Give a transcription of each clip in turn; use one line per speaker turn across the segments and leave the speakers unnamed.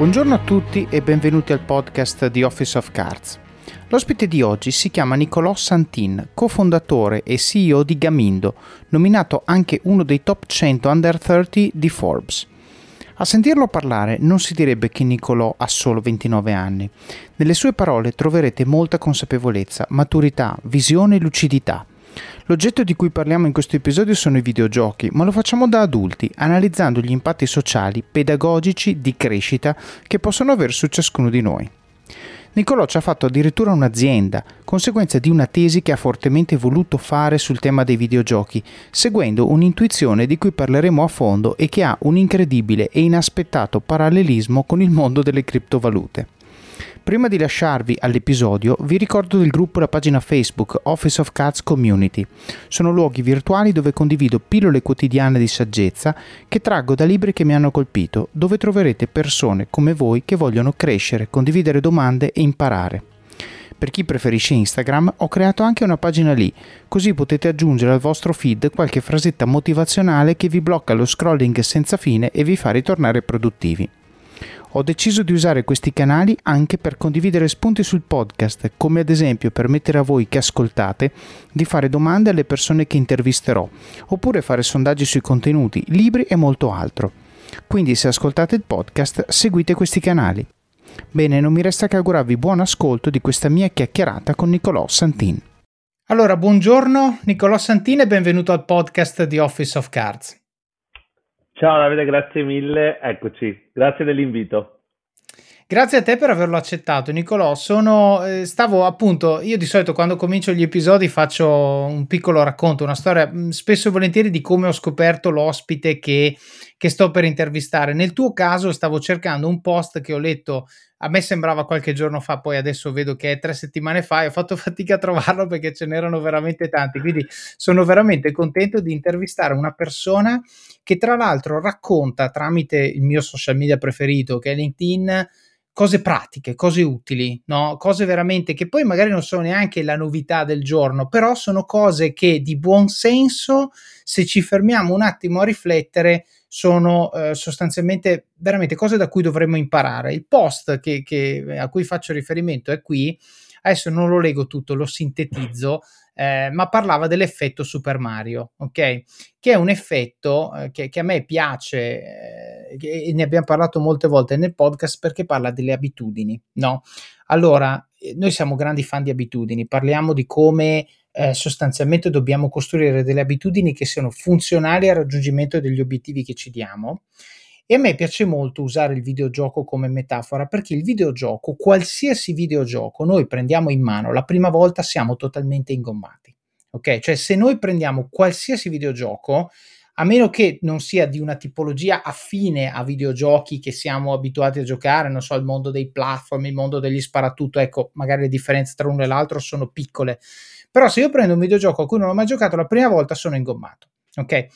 Buongiorno a tutti e benvenuti al podcast di Office of Cards. L'ospite di oggi si chiama Nicolò Santin, cofondatore e CEO di Gamindo, nominato anche uno dei top 100 under 30 di Forbes. A sentirlo parlare non si direbbe che Nicolò ha solo 29 anni. Nelle sue parole troverete molta consapevolezza, maturità, visione e lucidità. L'oggetto di cui parliamo in questo episodio sono i videogiochi, ma lo facciamo da adulti, analizzando gli impatti sociali, pedagogici, di crescita che possono avere su ciascuno di noi. Niccolò ci ha fatto addirittura un'azienda, conseguenza di una tesi che ha fortemente voluto fare sul tema dei videogiochi, seguendo un'intuizione di cui parleremo a fondo e che ha un incredibile e inaspettato parallelismo con il mondo delle criptovalute. Prima di lasciarvi all'episodio, vi ricordo del gruppo e la pagina Facebook Office of Cards Community. Sono luoghi virtuali dove condivido pillole quotidiane di saggezza che traggo da libri che mi hanno colpito, dove troverete persone come voi che vogliono crescere, condividere domande e imparare. Per chi preferisce Instagram ho creato anche una pagina lì, così potete aggiungere al vostro feed qualche frasetta motivazionale che vi blocca lo scrolling senza fine e vi fa ritornare produttivi. Ho deciso di usare questi canali anche per condividere spunti sul podcast, come ad esempio permettere a voi che ascoltate di fare domande alle persone che intervisterò, oppure fare sondaggi sui contenuti, libri e molto altro. Quindi se ascoltate il podcast, seguite questi canali. Bene, non mi resta che augurarvi buon ascolto di questa mia chiacchierata con Nicolò Santin. Allora, buongiorno Nicolò Santin e benvenuto al podcast di Office of Cards.
Ciao Davide, grazie mille, eccoci, grazie dell'invito.
Grazie a te per averlo accettato, Nicolò. Sono, eh, stavo appunto, io di solito quando comincio gli episodi faccio un piccolo racconto, una storia, mm, spesso e volentieri di come ho scoperto l'ospite che, che sto per intervistare. Nel tuo caso stavo cercando un post che ho letto a me sembrava qualche giorno fa, poi adesso vedo che è tre settimane fa e ho fatto fatica a trovarlo perché ce n'erano veramente tanti. Quindi sono veramente contento di intervistare una persona che tra l'altro racconta tramite il mio social media preferito che è LinkedIn cose pratiche, cose utili, no? cose veramente che poi magari non sono neanche la novità del giorno, però sono cose che di buon senso, se ci fermiamo un attimo a riflettere, sono eh, sostanzialmente veramente cose da cui dovremmo imparare. Il post che, che, a cui faccio riferimento è qui, adesso non lo leggo tutto, lo sintetizzo, eh, ma parlava dell'effetto Super Mario, ok? Che è un effetto eh, che, che, a me piace eh, e ne abbiamo parlato molte volte nel podcast perché parla delle abitudini, no? Allora, eh, noi siamo grandi fan di abitudini, parliamo di come eh, sostanzialmente dobbiamo costruire delle abitudini che siano funzionali al raggiungimento degli obiettivi che ci diamo. E a me piace molto usare il videogioco come metafora perché il videogioco, qualsiasi videogioco noi prendiamo in mano, la prima volta siamo totalmente ingommati. Ok? Cioè se noi prendiamo qualsiasi videogioocco, a meno che non sia di una tipologia affine a videogiochi che siamo abituati a giocare, non so, il mondo dei platform, il mondo degli sparatutto, ecco, magari le differenze tra uno e l'altro sono piccole, però se io prendo un videogioco a cui non ho mai giocato la prima volta sono ingommato. Ok?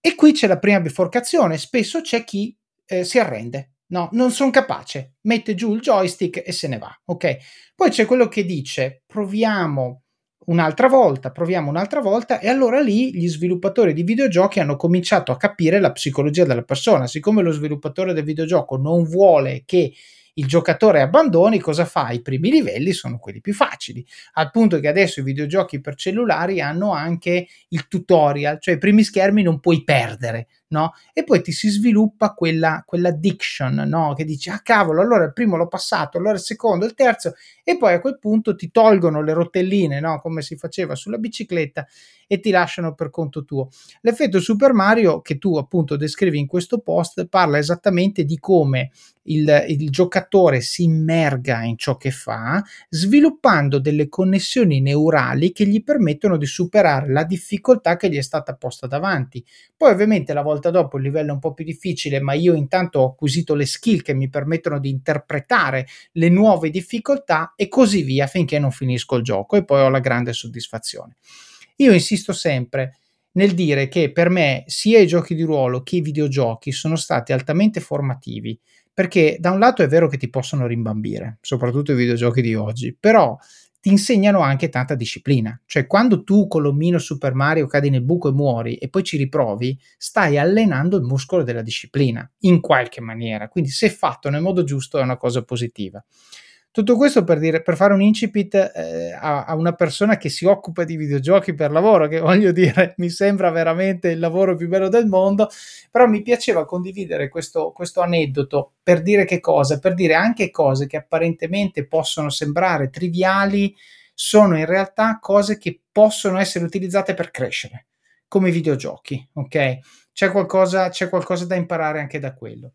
E qui c'è la prima biforcazione. Spesso c'è chi eh, si arrende. No, non sono capace. Mette giù il joystick e se ne va. Ok? Poi c'è quello che dice proviamo un'altra volta, proviamo un'altra volta e allora lì gli sviluppatori di videogiochi hanno cominciato a capire la psicologia della persona. Siccome lo sviluppatore del videogioco non vuole che il giocatore abbandoni, cosa fa? I primi livelli sono quelli più facili, al punto che adesso i videogiochi per cellulari hanno anche il tutorial, cioè i primi schermi non puoi perdere, no? E poi ti si sviluppa quella, quell'addiction, no? Che dici, ah cavolo, allora il primo l'ho passato, allora il secondo, il terzo, e poi a quel punto ti tolgono le rotelline, no? Come si faceva sulla bicicletta e ti lasciano per conto tuo. L'effetto Super Mario che tu appunto descrivi in questo post parla esattamente di come il, il giocatore si immerga in ciò che fa, sviluppando delle connessioni neurali che gli permettono di superare la difficoltà che gli è stata posta davanti. Poi ovviamente la volta dopo il livello è un po' più difficile, ma io intanto ho acquisito le skill che mi permettono di interpretare le nuove difficoltà e così via finché non finisco il gioco e poi ho la grande soddisfazione. Io insisto sempre nel dire che per me sia i giochi di ruolo che i videogiochi sono stati altamente formativi, perché da un lato è vero che ti possono rimbambire, soprattutto i videogiochi di oggi, però ti insegnano anche tanta disciplina. Cioè, quando tu con l'omino Super Mario cadi nel buco e muori e poi ci riprovi, stai allenando il muscolo della disciplina in qualche maniera. Quindi, se fatto nel modo giusto, è una cosa positiva. Tutto questo per, dire, per fare un incipit eh, a, a, una persona che si occupa di videogiochi per lavoro, che voglio dire, mi sembra veramente il lavoro più bello del mondo, però mi piaceva condividere questo, questo aneddoto per dire che cosa? Per dire anche cose che apparentemente possono sembrare triviali, sono in realtà cose che possono essere utilizzate per crescere, come i videogiochi, ok? C'è qualcosa, c'è qualcosa da imparare anche da quello.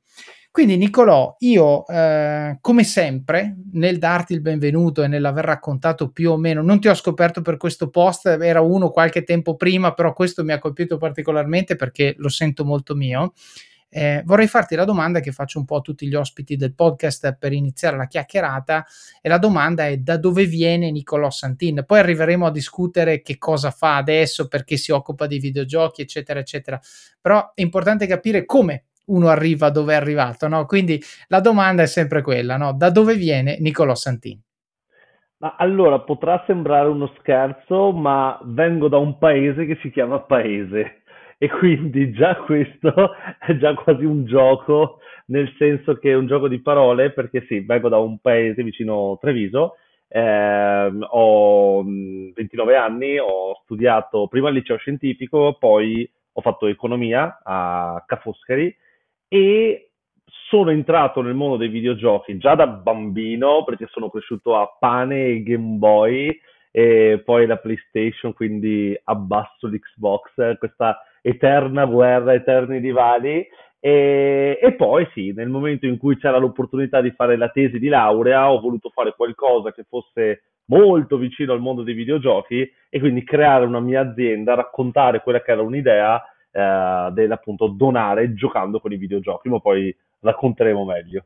Quindi Nicolò, io eh, come sempre nel darti il benvenuto e nell'aver raccontato più o meno, non ti ho scoperto per questo post, era uno qualche tempo prima, però questo mi ha colpito particolarmente perché lo sento molto mio. Eh, vorrei farti la domanda che faccio un po' a tutti gli ospiti del podcast per iniziare la chiacchierata e la domanda è da dove viene Nicolò Santin? Poi arriveremo a discutere che cosa fa adesso, perché si occupa di videogiochi, eccetera, eccetera. Però è importante capire come uno arriva dove è arrivato, no? Quindi la domanda è sempre quella, no? Da dove viene Nicolò Santin?
Ma allora potrà sembrare uno scherzo, ma vengo da un paese che si chiama Paese e quindi già questo è già quasi un gioco, nel senso che è un gioco di parole, perché sì, vengo da un paese vicino Treviso, eh, ho 29 anni, ho studiato prima al liceo scientifico, poi ho fatto economia a Ca' Foscari e sono entrato nel mondo dei videogiochi già da bambino perché sono cresciuto a pane e Game Boy e poi la PlayStation, quindi abbasso l'Xbox, questa eterna guerra, eterni rivali. E, e, poi sì, nel momento in cui c'era l'opportunità di fare la tesi di laurea, ho voluto fare qualcosa che fosse molto vicino al mondo dei videogiochi e quindi creare una mia azienda, raccontare quella che era un'idea eh, dell'appunto donare giocando con i videogiochi, ma poi racconteremo meglio.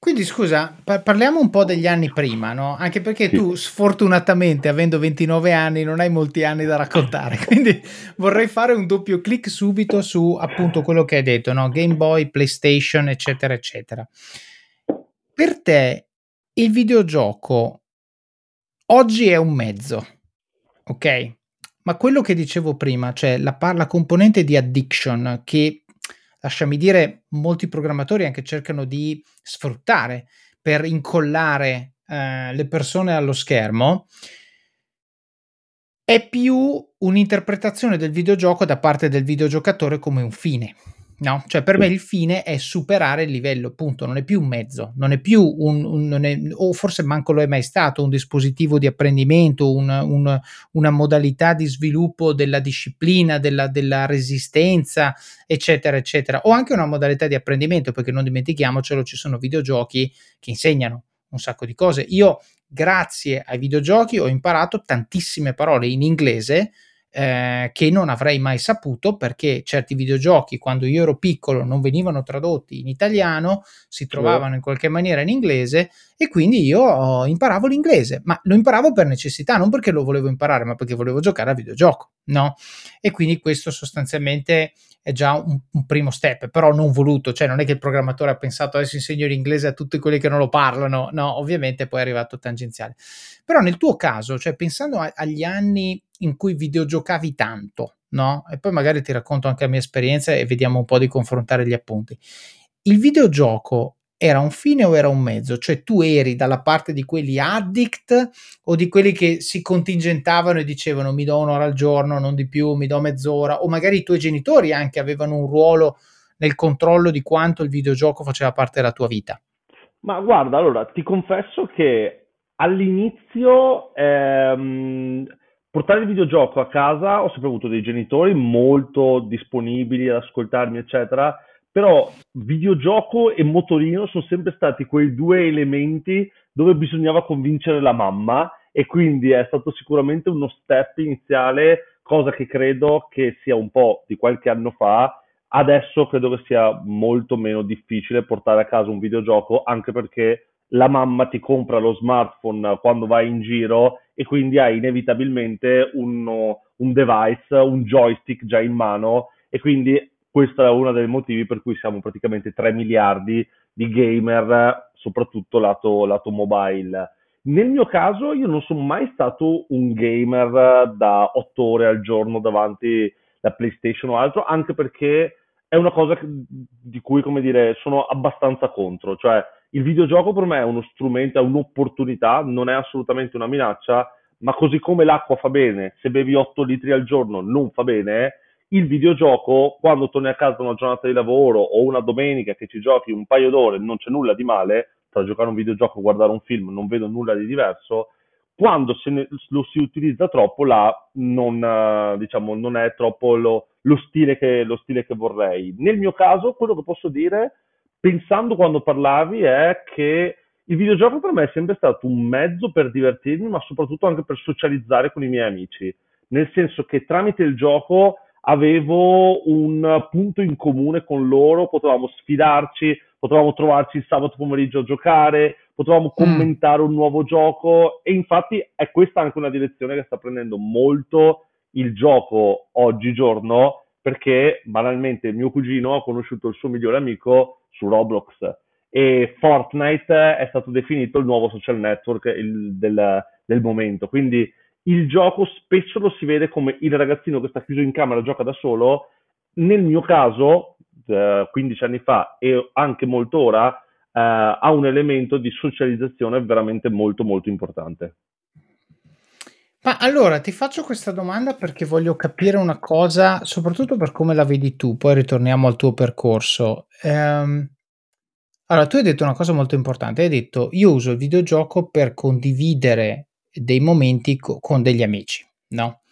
Quindi scusa, par- parliamo un po' degli anni prima, no? Anche perché sì. tu sfortunatamente avendo 29 anni non hai molti anni da raccontare, quindi vorrei fare un doppio clic subito su appunto quello che hai detto, no? Game Boy, PlayStation, eccetera, eccetera. Per te il videogioco oggi è un mezzo, ok? Ma quello che dicevo prima, cioè la, la componente di addiction che, lasciami dire, molti programmatori anche cercano di sfruttare per incollare eh, le persone allo schermo, è più un'interpretazione del videogioco da parte del videogiocatore come un fine. No, cioè per me il fine è superare il livello, punto, non è più un mezzo, non è più un, un è, o forse manco lo è mai stato, un dispositivo di apprendimento, un, un, una modalità di sviluppo della disciplina, della, della, resistenza, eccetera, eccetera, o anche una modalità di apprendimento, perché non dimentichiamocelo, ci sono videogiochi che insegnano un sacco di cose. Io, grazie ai videogiochi, ho imparato tantissime parole in inglese eh, che non avrei mai saputo perché certi videogiochi quando io ero piccolo non venivano tradotti in italiano, si trovavano in qualche maniera in inglese e quindi io imparavo l'inglese, ma lo imparavo per necessità, non perché lo volevo imparare, ma perché volevo giocare a videogioco, no? E quindi questo sostanzialmente è già un, un, primo step, però non voluto, cioè non è che il programmatore ha pensato adesso insegno l'inglese a tutti quelli che non lo parlano, no, ovviamente poi è arrivato tangenziale. Però nel tuo caso, cioè pensando a, agli anni in cui videogiocavi tanto, no? E poi magari ti racconto anche la mia esperienza e vediamo un po' di confrontare gli appunti. Il videogioco era un fine o era un mezzo? Cioè tu eri dalla parte di quelli addict o di quelli che si contingentavano e dicevano mi do un'ora al giorno, non di più, mi do mezz'ora, o magari i tuoi genitori anche avevano un ruolo nel controllo di quanto il videogioco faceva parte della tua vita?
Ma guarda, allora ti confesso che all'inizio ehm, portare il videogioco a casa ho sempre avuto dei genitori molto disponibili ad ascoltarmi, eccetera, però videogioco e motorino sono sempre stati quei due elementi dove bisognava convincere la mamma e quindi è stato sicuramente uno step iniziale, cosa che credo che sia un po' di qualche anno fa. Adesso credo che sia molto meno difficile portare a casa un videogioco, anche perché la mamma ti compra lo smartphone quando vai in giro e quindi hai inevitabilmente un, un device, un joystick già in mano e quindi questo è uno dei motivi per cui siamo praticamente 3 miliardi di gamer, soprattutto lato, lato mobile. Nel mio caso io non sono mai stato un gamer da 8 ore al giorno davanti la PlayStation o altro, anche perché è una cosa di cui, come dire, sono abbastanza contro. Cioè, il videogioco per me è uno strumento, è un'opportunità, non è assolutamente una minaccia, ma così come l'acqua fa bene, se bevi 8 litri al giorno non fa bene, il videogioco, quando torni a casa una giornata di lavoro o una domenica che ci giochi un paio d'ore, non c'è nulla di male, tra giocare un videogioco e guardare un film non vedo nulla di diverso, quando ne- lo si utilizza troppo là non, diciamo, non è troppo lo, lo stile che, lo stile che vorrei. Nel mio caso, quello che posso dire, pensando quando parlavi, è che il videogioco per me è sempre stato un mezzo per divertirmi, ma soprattutto anche per socializzare con i miei amici. Nel senso che tramite il gioco avevo un punto in comune con loro, potevamo sfidarci, potevamo trovarci il sabato pomeriggio a giocare, potevamo
Mm.
commentare un nuovo gioco e infatti è questa anche una direzione che sta prendendo molto il gioco oggigiorno perché banalmente mio cugino ha conosciuto il suo migliore amico su Roblox e Fortnite è stato definito il nuovo social network il- del, del momento. Quindi il gioco spesso lo si vede come il ragazzino che sta chiuso in camera gioca da solo. Nel mio caso, eh, 15 anni fa e anche molto ora, eh, ha un elemento di socializzazione veramente molto molto importante.
Ma allora ti faccio questa domanda perché voglio capire una cosa, soprattutto per come la vedi tu, poi ritorniamo al tuo percorso. Ehm, allora, tu hai detto una cosa molto importante, hai detto io uso il videogioco per condividere dei momenti co- con degli amici, no?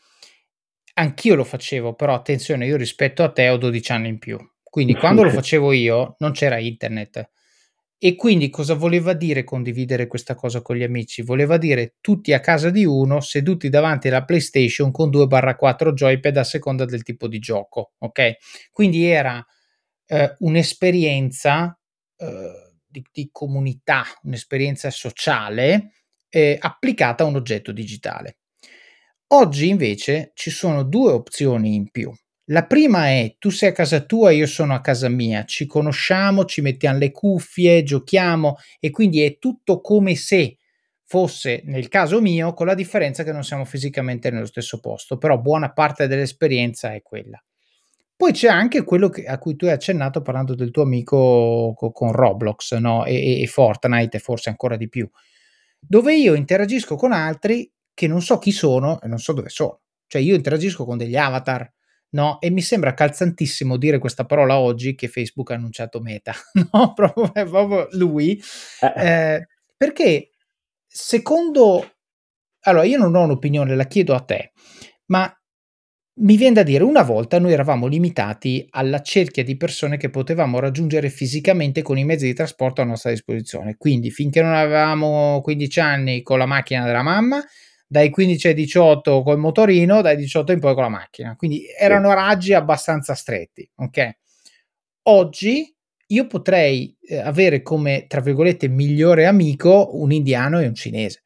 Anch'io lo facevo, però attenzione, io rispetto a te ho 12 anni in più. Quindi quando lo facevo io non c'era internet. E quindi cosa voleva dire condividere questa cosa con gli amici? Voleva dire tutti a casa di uno, seduti davanti alla PlayStation con 2/4 joypad a seconda del tipo di gioco, ok? Quindi era eh, un'esperienza eh, di, di comunità, un'esperienza sociale eh, applicata a un oggetto digitale. Oggi invece ci sono due opzioni in più. La prima è tu sei a casa tua, io sono a casa mia, ci conosciamo, ci mettiamo le cuffie, giochiamo e quindi è tutto come se fosse nel caso mio, con la differenza che non siamo fisicamente nello stesso posto, però buona parte dell'esperienza è quella. Poi c'è anche quello che, a cui tu hai accennato parlando del tuo amico co- con Roblox no? e, e Fortnite, e forse ancora di più, dove io interagisco con altri che non so chi sono e non so dove sono. Cioè io interagisco con degli avatar, no? E mi sembra calzantissimo dire questa parola oggi che Facebook ha annunciato Meta, no? Proprio, è proprio lui.
Eh,
Eh, perché secondo... Allora, io non ho un'opinione, la chiedo a te, ma mi viene da dire, una volta noi eravamo limitati alla cerchia di persone che potevamo raggiungere fisicamente con i mezzi di trasporto a nostra disposizione. Quindi finché non avevamo 15 anni con la macchina della mamma, dai 15 ai 18 col motorino, dai 18 in poi con la macchina. Quindi
sì.
erano raggi abbastanza stretti, ok? Oggi io potrei eh, avere come, tra virgolette, migliore amico un indiano e un cinese,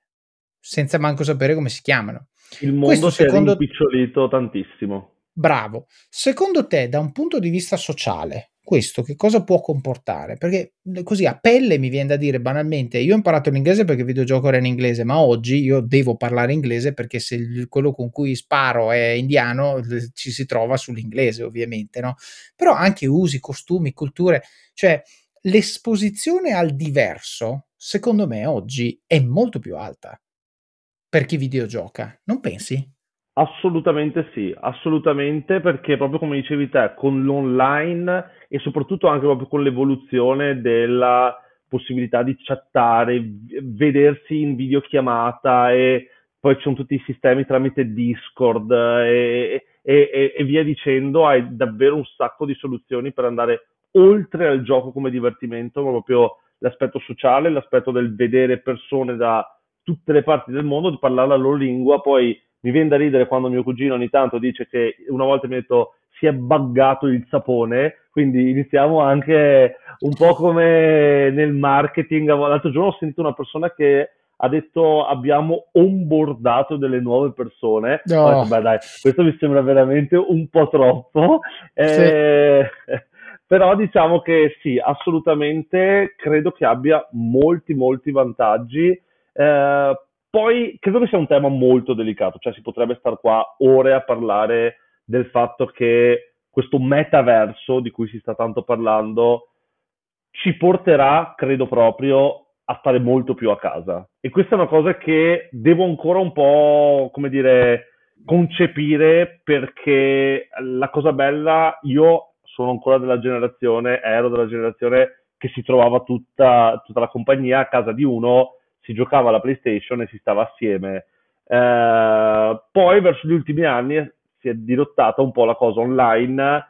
senza manco sapere come si chiamano.
Il
Questo
mondo si è rimpicciolito tantissimo.
Bravo. Secondo te, da un punto di vista sociale, questo che cosa può comportare? Perché mhmm, così a pelle mi viene da dire banalmente, io ho imparato l'inglese perché il videogioco era in inglese, ma oggi io devo parlare inglese perché se quello con cui sparo è indiano, ci si trova sull'inglese, ovviamente, no? Però anche usi, costumi, culture, cioè l'esposizione al diverso, secondo me oggi è molto più alta per chi videogioca, non pensi?
Assolutamente sì, assolutamente perché proprio come dicevi te, con l'online e soprattutto anche proprio con l'evoluzione della possibilità di chattare, vedersi in videochiamata e poi ci sono tutti i sistemi tramite Discord e- e- e via dicendo, hai davvero un sacco di soluzioni per andare oltre al gioco come divertimento, ma proprio l'aspetto sociale, l'aspetto del vedere persone da tutte le parti del mondo, di parlare la loro lingua, poi mi viene da ridere quando mio cugino ogni tanto dice che una volta mi ha detto si è buggato il sapone, quindi iniziamo anche un po' come nel marketing. L'altro giorno ho sentito una persona che ha detto abbiamo onboardato delle nuove persone. Ho detto,
No,
beh dai, questo mi sembra veramente un po' troppo.
sì.
Eh, però diciamo che sì, assolutamente credo che abbia molti, molti vantaggi Eh, poi credo che sia un tema molto delicato, cioè si potrebbe stare qua ore a parlare del fatto che questo metaverso di cui si sta tanto parlando ci porterà, credo proprio, a stare molto più a casa. E questa è una cosa che devo ancora un po', come dire, concepire perché la cosa bella, io sono ancora della generazione, ero della generazione che si trovava tutta, tutta la compagnia a casa di uno, si giocava alla PlayStation e si stava assieme. Eh, poi verso gli ultimi anni si è dirottata un po' la cosa online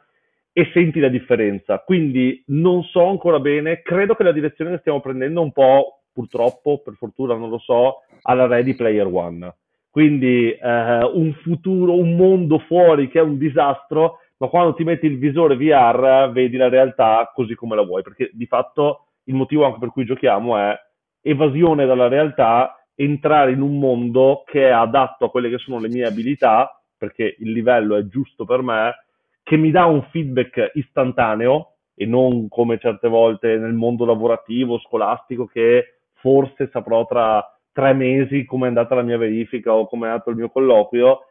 e senti la differenza. Quindi non so ancora bene, credo che la direzione che stiamo prendendo un po', purtroppo, per fortuna non lo so, alla Ready Player One. Quindi eh, un futuro, un mondo fuori che è un disastro, ma quando ti metti il visore VR vedi la realtà così come la vuoi, perché di fatto il motivo anche per cui giochiamo è evasione dalla realtà, entrare in un mondo che è adatto a quelle che sono le mie abilità, perché il livello è giusto per me, che mi dà un feedback istantaneo e non come certe volte nel mondo lavorativo, scolastico, che forse saprò tra tre mesi come è andata la mia verifica o come è andato il mio colloquio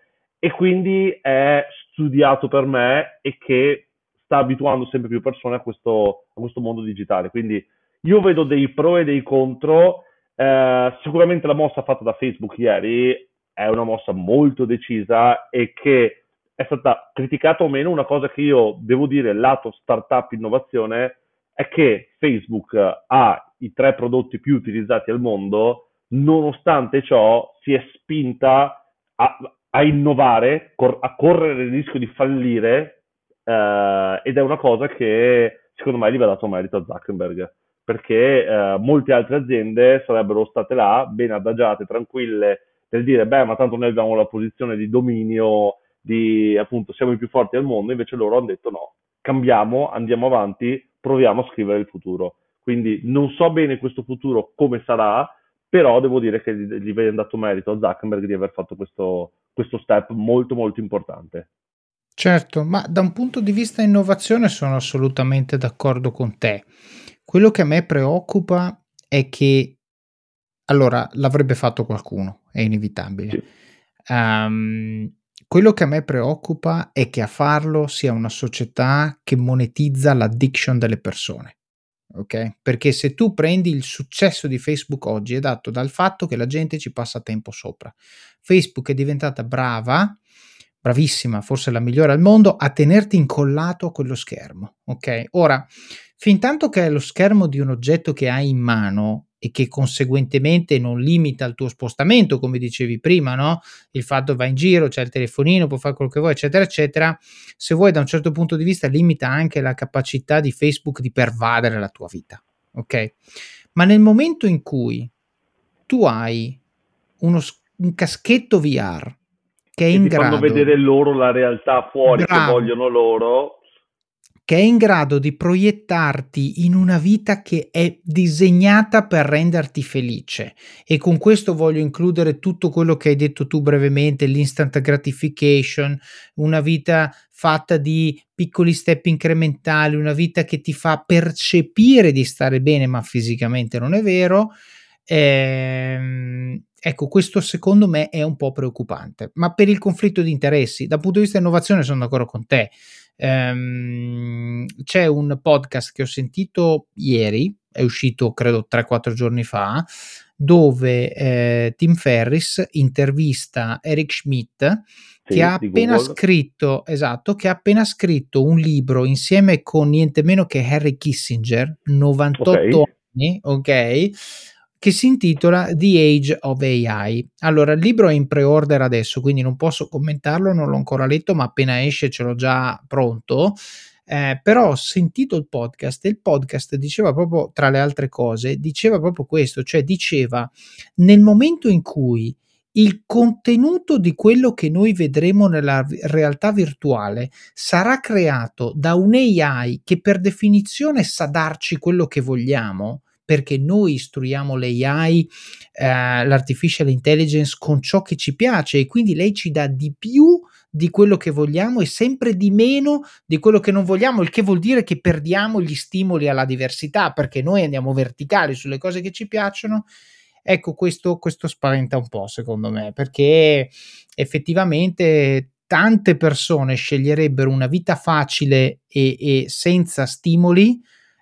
e quindi è studiato per me e che sta abituando sempre più persone a questo, a questo mondo digitale. Quindi io vedo dei pro e dei contro. Eh, sicuramente la mossa fatta da Facebook ieri è una mossa molto decisa e che è stata criticata o meno, una cosa che io devo dire lato startup innovazione è che Facebook ha i tre prodotti più utilizzati al mondo, nonostante ciò si è spinta a, a innovare, cor- a correre il rischio di fallire eh, ed è una cosa che secondo me gli va dato merito a Zuckerberg perché eh, molte altre aziende sarebbero state là ben adagiate, tranquille nel dire beh ma tanto noi abbiamo la posizione di dominio di appunto siamo i più forti al mondo, invece loro hanno detto no, cambiamo, andiamo avanti, proviamo a scrivere il futuro. Quindi non so bene questo futuro come sarà, però devo dire che gli viene dato merito a Zuckerberg di aver fatto questo, questo step molto molto importante.
Certo, ma da un punto di vista innovazione sono assolutamente d'accordo con te. Quello che a me preoccupa è che allora l'avrebbe fatto qualcuno, è inevitabile. Sì. Um, quello che a me preoccupa è che a farlo sia una società che monetizza l'addiction delle persone. Ok? Perché se tu prendi il successo di Facebook oggi è dato dal fatto che la gente ci passa tempo sopra. Facebook è diventata brava, bravissima, forse la migliore al mondo, a tenerti incollato a quello schermo. Ok? Ora, fin tanto che è lo schermo di un oggetto che hai in mano e che conseguentemente non limita il tuo spostamento, come dicevi prima, no? Il fatto va in giro, c'è il telefonino, può fare quello che vuoi, eccetera, eccetera. Se vuoi, da un certo punto di vista, limita anche la capacità di Facebook di pervadere la tua vita, ok? Ma nel momento in cui tu hai uno, un caschetto VR che è in grado...
fanno vedere loro la realtà fuori Bravo. che vogliono loro
che è in grado di proiettarti in una vita che è disegnata per renderti felice. E con questo voglio includere tutto quello che hai detto tu brevemente, l'instant gratification, una vita fatta di piccoli step incrementali, una vita che ti fa percepire di stare bene, ma fisicamente non è vero. Ehm, ecco, questo secondo me è un po' preoccupante. Ma per il conflitto di interessi, dal punto di vista innovazione, sono d'accordo con te Um, c'è un podcast che ho sentito ieri, è uscito credo 3-4 giorni fa, dove eh, Tim Ferris intervista Eric Schmidt sì, che ha appena Google. scritto esatto, che ha appena scritto un libro insieme con niente meno che Harry Kissinger, 98 okay. anni, ok? Che si intitola The Age of AI. Allora, il libro è in pre-order adesso, quindi non posso commentarlo, non l'ho ancora letto, ma appena esce ce l'ho già pronto. Eh, però ho sentito il podcast e il podcast diceva proprio, tra le altre cose, diceva proprio questo, cioè diceva nel momento in cui il contenuto di quello che noi vedremo nella realtà virtuale sarà creato da un AI che per definizione sa darci quello che vogliamo, perché noi istruiamo l'AI, eh, l'artificial intelligence con ciò che ci piace e quindi lei ci dà di più di quello che vogliamo e sempre di meno di quello che non vogliamo, il che vuol dire che perdiamo gli stimoli alla diversità perché noi andiamo verticali sulle cose che ci piacciono. Ecco, questo, questo spaventa un po', secondo me, perché effettivamente tante persone sceglierebbero una vita facile e, e senza stimoli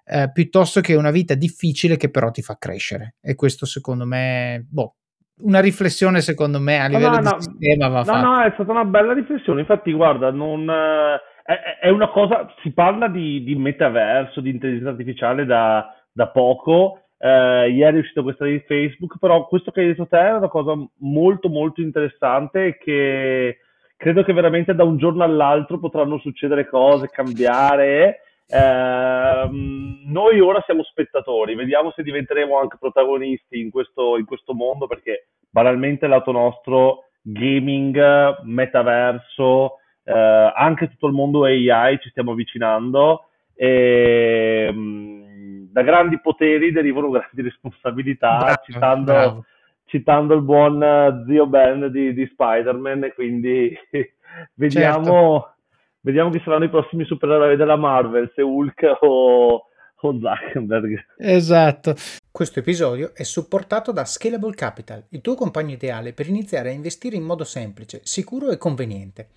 eh, piuttosto che una vita difficile che però ti fa crescere. E questo secondo me, boh, una riflessione secondo me a livello no, no, di sistema va
no,
fatta.
No, è stata una bella riflessione. Infatti, guarda, non, eh, è, è, una cosa, si parla di, di metaverso, di intelligenza artificiale da, da poco. Eh, ieri è uscita questa di Facebook, però questo che hai detto te è una cosa molto molto interessante che credo che veramente da un giorno all'altro potranno succedere cose, cambiare. Eh, noi ora siamo spettatori, vediamo se diventeremo anche protagonisti in questo, in questo mondo perché banalmente lato nostro gaming, metaverso, eh, anche tutto il mondo AI ci stiamo avvicinando e mh, mm, da grandi poteri derivano grandi responsabilità, bravo, citando, bravo. citando, il buon zio Ben di, di Spider-Man quindi vediamo... Certo vediamo chi saranno i prossimi supereroi della Marvel, se Hulk o, o Zuckerberg.
Esatto. Questo episodio è supportato da Scalable Capital, il tuo compagno ideale per iniziare a investire in modo semplice, sicuro e conveniente.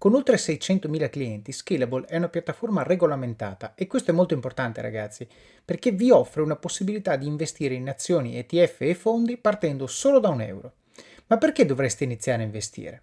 Con oltre 600.000 clienti, Scalable è una piattaforma regolamentata e questo è molto importante ragazzi, perché vi offre una possibilità di investire in azioni, ETF e fondi partendo solo da un euro. Ma perché dovreste iniziare a investire?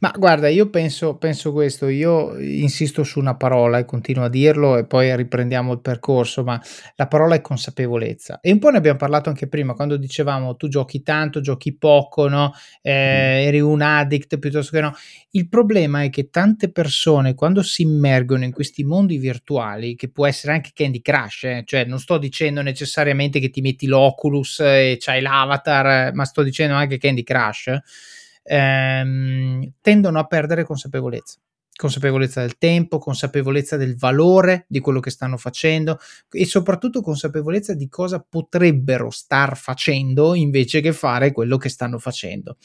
Ma guarda, io penso, penso questo, io insisto su una parola e continuo a dirlo e poi riprendiamo il percorso, ma la parola è consapevolezza. E un po' ne abbiamo parlato anche prima, quando dicevamo tu giochi tanto, giochi poco, no? Eh, mm. eri un addict piuttosto che no. Il problema è che tante persone quando si immergono in questi mondi virtuali, che può essere anche Candy Crush, eh, cioè non sto dicendo necessariamente che ti metti l'Oculus e c'hai l'avatar, ma sto dicendo anche Candy Crush ehm, tendono a perdere consapevolezza consapevolezza del tempo, consapevolezza del valore di quello che stanno facendo e soprattutto consapevolezza di cosa potrebbero star facendo invece che fare quello che stanno facendo.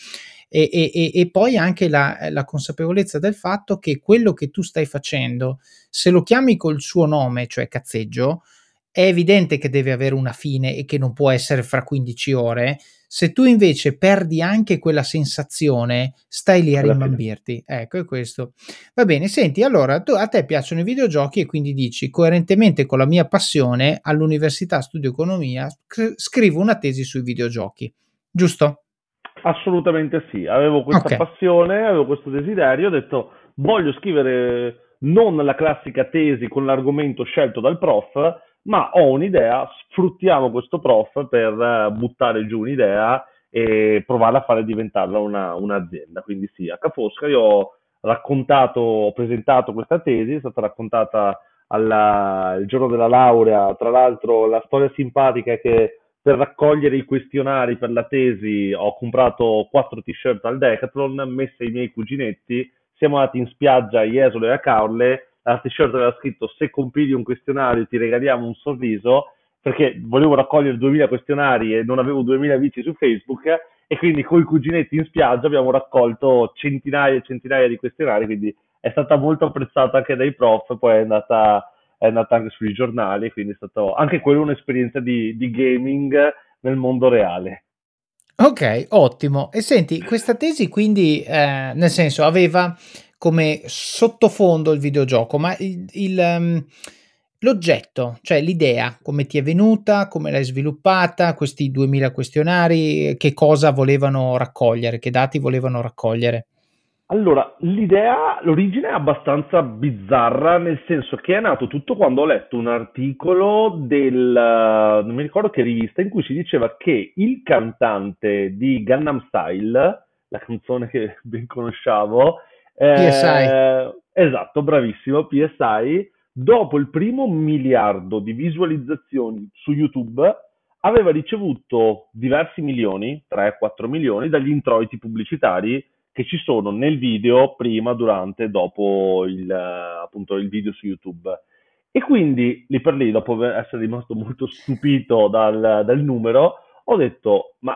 E, e, e poi anche la, la, consapevolezza del fatto che quello che tu stai facendo, se lo chiami col suo nome, cioè cazzeggio, è evidente che deve avere una fine e che non può essere fra 15 ore, se tu invece perdi anche quella sensazione, stai lì a rimbambirti. Ecco, è questo. Va bene, senti, allora tu, a te piacciono i videogiochi e quindi dici coerentemente con la mia passione all'università studio economia scrivo una tesi sui videogiochi, giusto?
Assolutamente sì, avevo questa okay. passione, avevo questo desiderio, ho detto voglio scrivere non la classica tesi con l'argomento scelto dal prof, ma ho un'idea, sfruttiamo questo prof per uh, buttare giù un'idea e provarla a fare diventarla una, un'azienda. Quindi sì, a Cafosca io ho raccontato, ho presentato questa tesi, è stata raccontata alla, il giorno della laurea, tra l'altro la storia simpatica è che per raccogliere i questionari per la tesi ho comprato quattro t-shirt al Decathlon, messe ai miei cuginetti, siamo andati in spiaggia a Jesolo e a Caorle la t-shirt aveva scritto se compili un questionario ti regaliamo un sorriso perché volevo raccogliere 2000 questionari e non avevo 2000 vici su Facebook e quindi con i cuginetti in spiaggia abbiamo raccolto centinaia e centinaia di questionari quindi è stata molto apprezzata anche dai prof poi è andata, è andata anche sui giornali quindi è stato anche quello un'esperienza di, di gaming nel mondo reale
Ok, ottimo. E senti, questa tesi quindi, eh, nel senso, aveva come sottofondo il videogioco, ma il, il, um, l'oggetto, cioè l'idea, come ti è venuta, come l'hai sviluppata, questi 2000 questionari, che cosa volevano raccogliere, che dati volevano raccogliere?
Allora, l'idea, l'origine è abbastanza bizzarra, nel senso che è nato tutto quando ho letto un articolo del, non mi ricordo che rivista, in cui si diceva che il cantante di Gangnam Style, la canzone che ben conosciamo,
PSI.
eh, esatto, bravissimo, PSI, dopo il primo miliardo di visualizzazioni su YouTube, aveva ricevuto diversi milioni, 3-4 milioni, dagli introiti pubblicitari che ci sono nel video prima, durante e dopo il, eh, appunto, il video su YouTube. E quindi lì per lì, dopo essere rimasto molto stupito dal, dal numero, ho detto, ma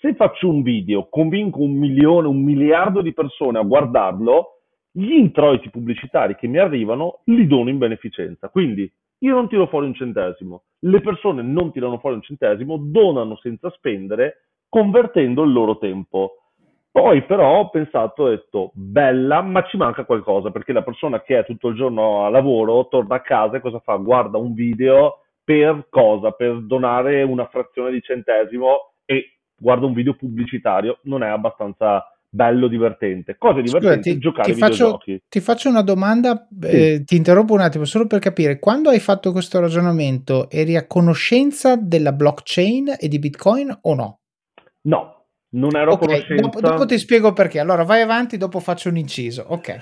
se faccio un video, convinco un milione, un miliardo di persone a guardarlo, gli introiti pubblicitari che mi arrivano li dono in beneficenza. Quindi io non tiro fuori un centesimo, le persone non tirano fuori un centesimo, donano senza spendere, convertendo il loro tempo. Poi però ho pensato, ho detto, bella, ma ci manca qualcosa, perché la persona che è tutto il giorno a lavoro torna a casa e cosa fa? Guarda un video per cosa? Per donare una frazione di centesimo e guarda un video pubblicitario, non è abbastanza bello, divertente. Cosa
Scusa,
divertente?
ti,
Giocare
ti
ai
faccio,
videogiochi.
ti faccio una domanda,
Sì.
eh, ti interrompo un attimo solo per capire, quando hai fatto questo ragionamento eri a conoscenza della blockchain e di Bitcoin o no?
No, non ero a
Ok, dopo, dopo
conoscenza.
ti spiego perché. Allora vai avanti, dopo faccio un inciso. Ok.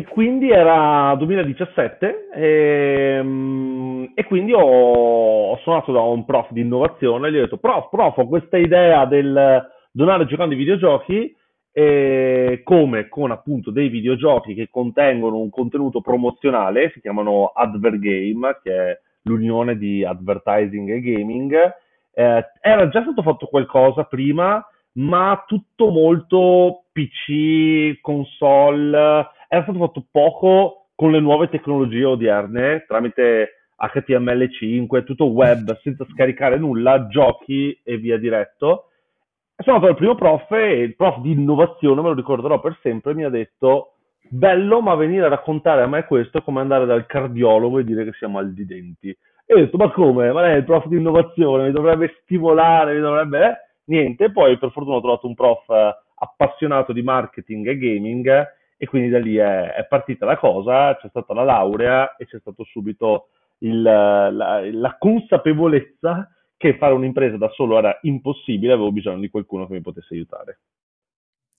E quindi era 2017 ehm, e, quindi ho, ho suonato da un prof di innovazione e gli ho detto, prof, prof, ho questa idea del donare giocando ai videogiochi e come con appunto dei videogiochi che contengono un contenuto promozionale, si chiamano Advergame, che è l'unione di advertising e gaming. Eh, era già stato fatto qualcosa prima, ma tutto molto PC, console, era stato fatto poco con le nuove tecnologie odierne, tramite HTML5, tutto web, senza scaricare nulla, giochi e via diretto. Sono andato dal primo prof e il prof di innovazione, me lo ricorderò per sempre, mi ha detto bello, ma venire a raccontare a me questo è come andare dal cardiologo e dire che siamo mal di denti. E ho detto, ma come? Ma lei è il prof di innovazione, mi dovrebbe stimolare, mi dovrebbe... eh? Niente, poi per fortuna ho trovato un prof appassionato di marketing e gaming e quindi da lì è, è partita la cosa, c'è stata la laurea e c'è stato subito il, la, la consapevolezza che fare un'impresa da solo era impossibile, avevo bisogno di qualcuno che mi potesse aiutare.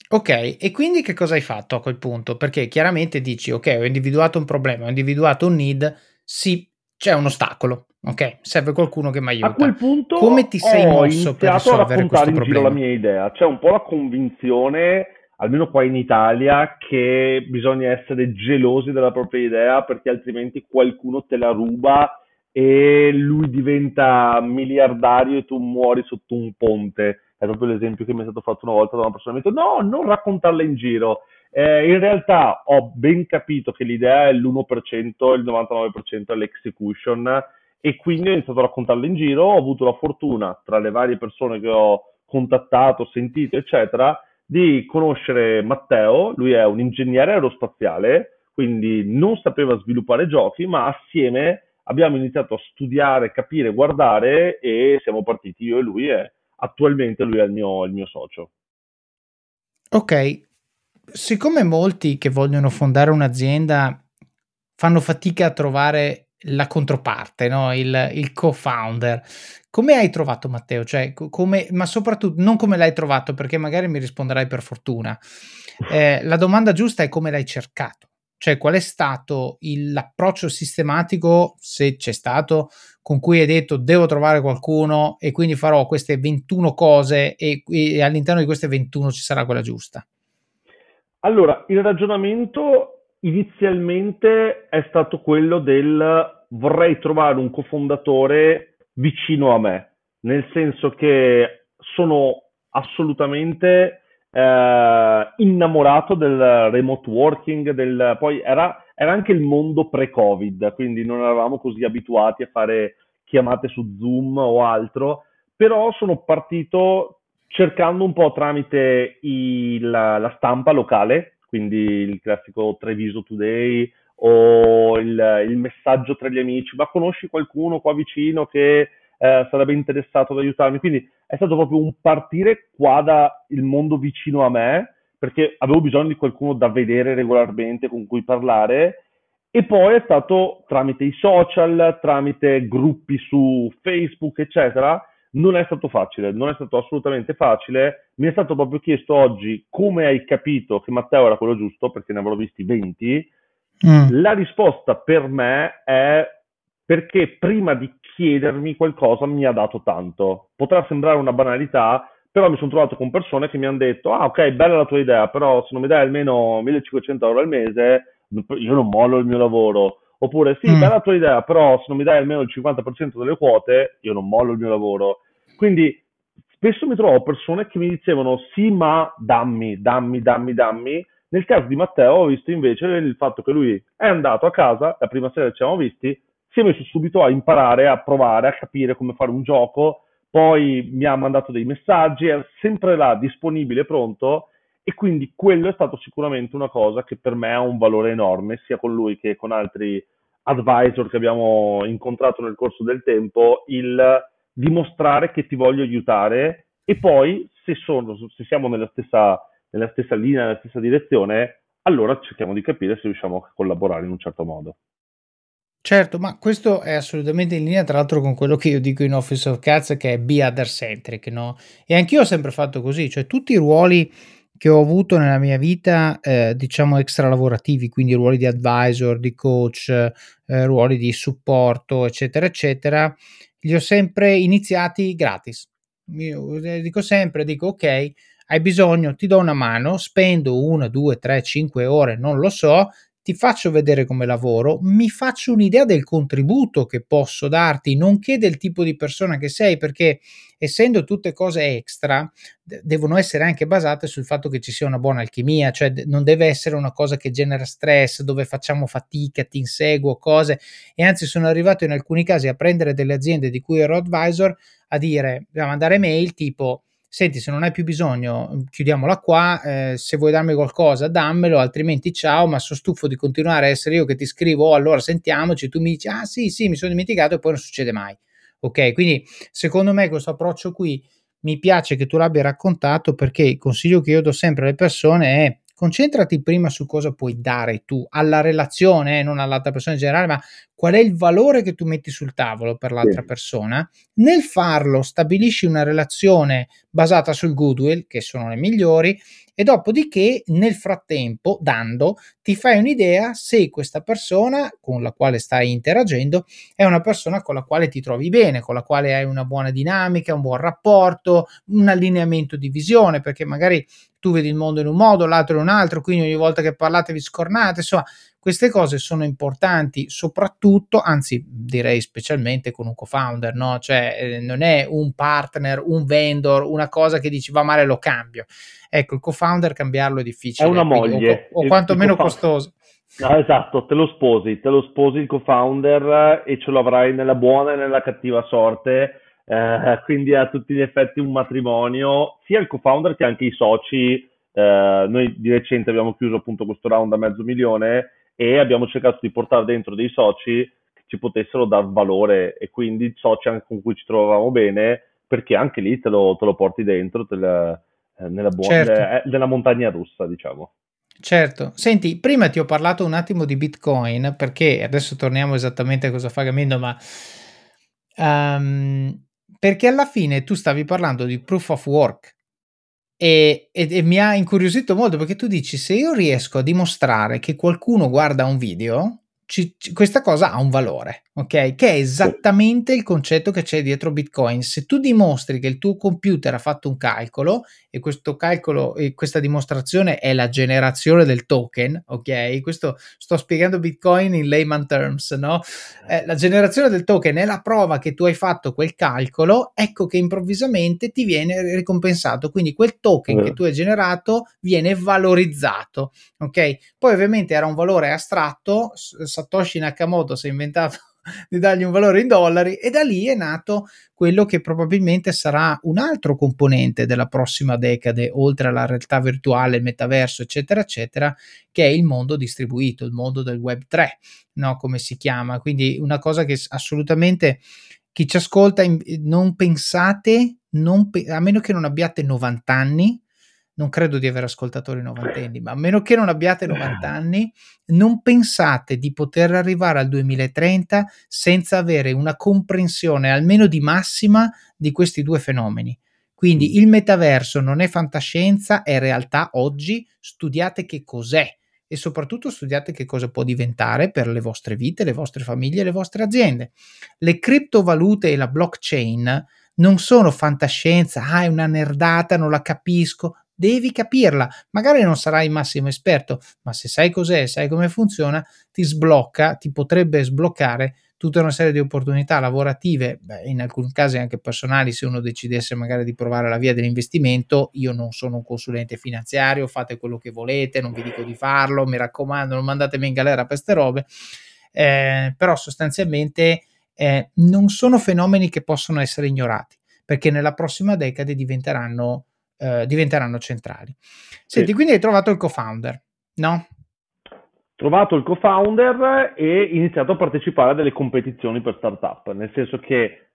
Ok, e quindi che cosa hai fatto a quel punto? Perché chiaramente dici, ok, ho individuato un problema, ho individuato un need, sì, c'è un ostacolo, ok, serve qualcuno che mi
A
aiuta.
quel punto
Come ti sei
ho
mosso per
iniziato a
risolvere
raccontare
questo
in giro la
problema?
mia idea. C'è un po' la convinzione, almeno qua in Italia, che bisogna essere gelosi della propria idea perché altrimenti qualcuno te la ruba e lui diventa miliardario e tu muori sotto un ponte. È proprio l'esempio che mi è stato fatto una volta da una persona. Mi ha detto no, non raccontarla in giro. Eh, in realtà ho ben capito che l'idea è l'1%, il 99% è l'execution e quindi ho iniziato a raccontarla in giro. Ho avuto la fortuna, tra le varie persone che ho contattato, sentito, eccetera, di conoscere Matteo. Lui è un ingegnere aerospaziale, quindi non sapeva sviluppare giochi, ma assieme abbiamo iniziato a studiare, capire, guardare e siamo partiti io e lui e attualmente lui è il mio, il mio socio.
Ok, siccome molti che vogliono fondare un'azienda fanno fatica a trovare la controparte, no? il, il co-founder, come hai trovato Matteo? Cioè, co- come, ma soprattutto non come l'hai trovato, perché magari mi risponderai per fortuna. Eh, la domanda giusta è come l'hai cercato. Cioè, qual è stato il- l'approccio sistematico, se c'è stato, con cui hai detto devo trovare qualcuno e quindi farò queste 21 cose e, e all'interno di queste 21 ci sarà quella giusta.
Allora, il ragionamento inizialmente è stato quello del vorrei trovare un cofondatore vicino a me, nel senso che sono assolutamente eh, innamorato del remote working, del, poi era, era anche il mondo pre-Covid, quindi non eravamo così abituati a fare chiamate su Zoom o altro, però sono partito cercando un po' tramite i- la, la stampa locale, quindi il classico Treviso Today o il, il messaggio tra gli amici, ma conosci qualcuno qua vicino che eh, sarebbe interessato ad aiutarmi? Quindi è stato proprio un partire qua da il mondo vicino a me perché avevo bisogno di qualcuno da vedere regolarmente, con cui parlare, e poi è stato tramite i social, tramite gruppi su Facebook, eccetera. Non è stato facile, non è stato assolutamente facile. Mi è stato proprio chiesto oggi come hai capito che Matteo era quello giusto, perché ne avrò visti 20. Mm. La risposta per me è perché prima di chiedermi qualcosa mi ha dato tanto. Potrà sembrare una banalità, però mi sono trovato con persone che mi hanno detto, ah ok, bella la tua idea, però se non mi dai almeno 1500 euro al mese, io non mollo il mio lavoro. Oppure sì, mm. bella la tua idea, però se non mi dai almeno il 50% delle quote, io non mollo il mio lavoro. Quindi spesso mi trovo persone che mi dicevano sì, ma dammi, dammi, dammi, dammi. Nel caso di Matteo ho visto invece il fatto che lui è andato a casa, la prima sera che ci siamo visti, si è messo subito a imparare, a provare, a capire come fare un gioco, poi mi ha mandato dei messaggi, è sempre là, disponibile, pronto, e quindi quello è stato sicuramente una cosa che per me ha un valore enorme, sia con lui che con altri advisor che abbiamo incontrato nel corso del tempo, il dimostrare che ti voglio aiutare e poi se, sono, se siamo nella stessa, nella stessa linea, nella stessa direzione, allora cerchiamo di capire se riusciamo a collaborare in un certo modo.
Certo, ma questo è assolutamente in linea tra l'altro con quello che io dico in Office of Cats che è be other centric, no? E anch'io ho sempre fatto così, cioè tutti i ruoli che ho avuto nella mia vita, eh, diciamo extra lavorativi, quindi ruoli di advisor, di coach, eh, ruoli di supporto, eccetera, eccetera, li ho sempre iniziati gratis. Io dico sempre, dico ok, hai bisogno, ti do una mano, spendo una, due, tre, cinque ore, non lo so, ti faccio vedere come lavoro, mi faccio un'idea del contributo che posso darti, nonché del tipo di persona che sei, perché essendo tutte cose extra, devono essere anche basate sul fatto che ci sia una buona alchimia, cioè non deve essere una cosa che genera stress, dove facciamo fatica, ti inseguo, cose, e anzi sono arrivato in alcuni casi a prendere delle aziende di cui ero advisor a dire, a mandare mail tipo senti se non hai più bisogno chiudiamola qua, eh, se vuoi darmi qualcosa dammelo, altrimenti ciao, ma sono stufo di continuare a essere io che ti scrivo, oh, allora sentiamoci, tu mi dici ah sì sì mi sono dimenticato e poi non succede mai. Ok, quindi secondo me questo approccio qui mi piace che tu l'abbia raccontato perché il consiglio che io do sempre alle persone è concentrati prima su cosa puoi dare tu alla relazione, eh, non all'altra persona in generale, ma qual è il valore che tu metti sul tavolo per l'altra sì. persona. Nel farlo stabilisci una relazione basata sul goodwill, che sono le migliori, e dopodiché nel frattempo, dando, ti fai un'idea se questa persona con la quale stai interagendo è una persona con la quale ti trovi bene, con la quale hai una buona dinamica, un buon rapporto, un allineamento di visione, perché magari tu vedi il mondo in un modo, l'altro in un altro, quindi ogni volta che parlate vi scornate, insomma, queste cose sono importanti soprattutto, anzi direi specialmente con un co-founder, no? Cioè eh, non è un partner, un vendor, una cosa che dici va male lo cambio. Ecco, il co-founder cambiarlo è difficile.
È una moglie.
O, o quantomeno costoso.
No, esatto, te lo sposi, te lo sposi il co-founder e ce lo avrai nella buona e nella cattiva sorte eh, quindi a tutti gli effetti un matrimonio, sia il co-founder che anche i soci. Eh, noi di recente abbiamo chiuso appunto questo round a mezzo milione e abbiamo cercato di portare dentro dei soci che ci potessero dar valore e quindi soci anche con cui ci trovavamo bene perché anche lì te lo, te lo porti dentro la, eh, nella, buona, certo. eh, nella montagna russa diciamo.
Certo, senti, prima ti ho parlato un attimo di Bitcoin perché adesso torniamo esattamente a cosa fa Gamindo, ma um, perché alla fine tu stavi parlando di proof of work e, e, e, mi ha incuriosito molto perché tu dici se io riesco a dimostrare che qualcuno guarda un video ci, questa cosa ha un valore, ok? Che è esattamente il concetto che c'è dietro Bitcoin. Se tu dimostri che il tuo computer ha fatto un calcolo e questo calcolo e questa dimostrazione è la generazione del token, ok? Questo sto spiegando Bitcoin in layman terms, no? Eh, la generazione del token è la prova che tu hai fatto quel calcolo, ecco che improvvisamente ti viene ricompensato. Quindi quel token che tu hai generato viene valorizzato, ok? Poi ovviamente era un valore astratto Satoshi Nakamoto si è inventato di dargli un valore in dollari e da lì è nato quello che probabilmente sarà un altro componente della prossima decade, oltre alla realtà virtuale, il metaverso, eccetera, eccetera, che è il mondo distribuito, il mondo del web 3, no? come si chiama. Quindi una cosa che assolutamente chi ci ascolta non pensate, non pe- a meno che non abbiate 90 anni, non credo di avere ascoltatori novantenni, ma a meno che non abbiate 90 anni, non pensate di poter arrivare al 2030 senza avere una comprensione almeno di massima di questi due fenomeni. Quindi il metaverso non è fantascienza, è realtà oggi, studiate che cos'è e soprattutto studiate che cosa può diventare per le vostre vite, le vostre famiglie, le vostre aziende. Le criptovalute e la blockchain non sono fantascienza, ah è una nerdata, non la capisco, devi capirla. Magari non sarai il massimo esperto, ma se sai cos'è, sai come funziona, ti sblocca, ti potrebbe sbloccare tutta una serie di opportunità lavorative, beh, in alcuni casi anche personali, se uno decidesse magari di provare la via dell'investimento. Io non sono un consulente finanziario, fate quello che volete, non vi dico di farlo, mi raccomando, non mandatemi in galera per queste robe. Eh, però sostanzialmente eh, non sono fenomeni che possono essere ignorati perché nella prossima decade diventeranno, eh, diventeranno centrali. Senti, sì. quindi hai trovato il co-founder, no?
trovato il co-founder e iniziato a partecipare a delle competizioni per startup, nel senso che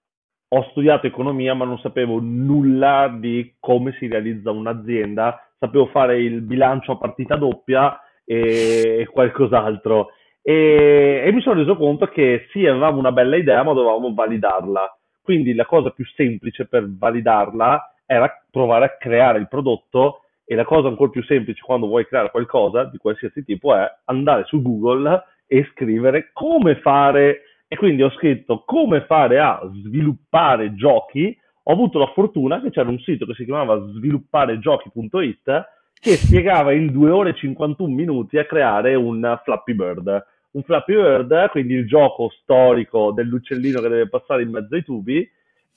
ho studiato economia ma non sapevo nulla di come si realizza un'azienda, sapevo fare il bilancio a partita doppia e qualcos'altro e, e mi sono reso conto che sì, avevamo una bella idea ma dovevamo validarla. Quindi la cosa più semplice per validarla era provare a creare il prodotto e la cosa ancora più semplice quando vuoi creare qualcosa di qualsiasi tipo è andare su Google e scrivere come fare. E quindi ho scritto come fare a sviluppare giochi. Ho avuto la fortuna che c'era un sito che si chiamava svilupparegiochi.it che spiegava in 2 ore e 51 minuti a creare un Flappy Bird. Un Flappy Bird, quindi il gioco storico dell'uccellino che deve passare in mezzo ai tubi,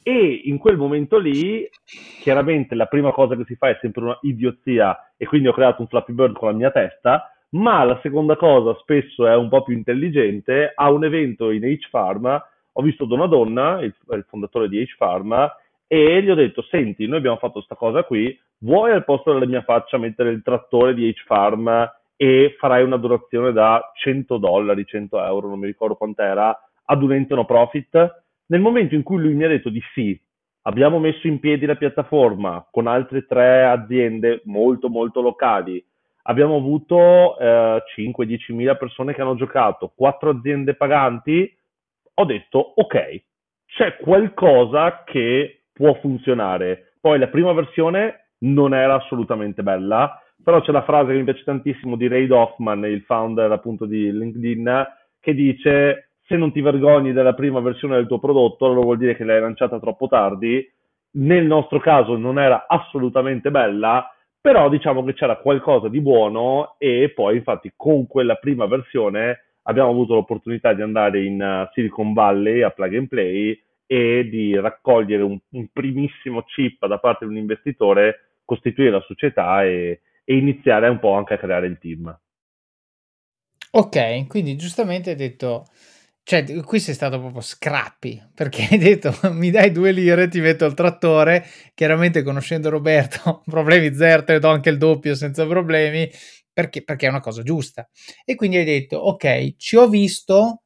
e in quel momento lì, chiaramente la prima cosa che si fa è sempre una idiozia e quindi ho creato un Flappy Bird con la mia testa, ma la seconda cosa spesso è un po' più intelligente, a un evento in H-Farm ho visto Donna Donna, il, il fondatore di H-Farm, e gli ho detto, senti, noi abbiamo fatto questa cosa qui, vuoi al posto della mia faccia mettere il trattore di H-Farm e farai una donazione da 100 dollari, 100 euro, non mi ricordo quant'era, ad un ente no profit? Nel momento in cui lui mi ha detto di sì, abbiamo messo in piedi la piattaforma con altre tre aziende molto molto locali, abbiamo avuto eh, 5-10 mila persone che hanno giocato, quattro aziende paganti, ho detto ok, c'è qualcosa che può funzionare. Poi la prima versione non era assolutamente bella, però c'è la frase che mi piace tantissimo di Ray Hoffman, il founder appunto di LinkedIn, che dice se non ti vergogni della prima versione del tuo prodotto, allora vuol dire che l'hai lanciata troppo tardi. Nel nostro caso non era assolutamente bella, però diciamo che c'era qualcosa di buono e poi infatti con quella prima versione abbiamo avuto l'opportunità di andare in uh, Silicon Valley a plug and play e di raccogliere un, un primissimo chip da parte di un investitore, costituire la società e, e iniziare un po' anche a creare il team.
Ok, quindi giustamente hai detto cioè, qui sei stato proprio scrappi, perché hai detto mi dai due lire, ti metto il trattore, chiaramente conoscendo Roberto, problemi zero, te do anche il doppio senza problemi, perché, perché è una cosa giusta. E quindi hai detto, ok, ci ho visto,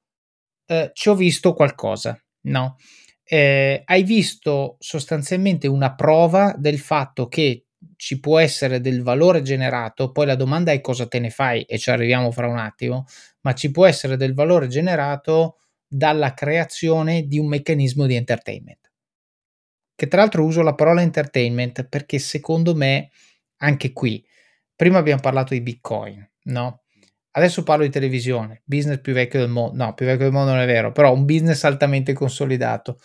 eh, ci ho visto qualcosa, no? Eh, hai visto sostanzialmente una prova del fatto che ci può essere del valore generato, poi la domanda è cosa te ne fai e ci arriviamo fra un attimo, ma ci può essere del valore generato dalla creazione di un meccanismo di entertainment. Che tra l'altro uso la parola entertainment perché secondo me anche qui, prima abbiamo parlato di Bitcoin, no? Adesso parlo di televisione, business più vecchio del mondo, no, più vecchio del mondo non è vero, però un business altamente consolidato.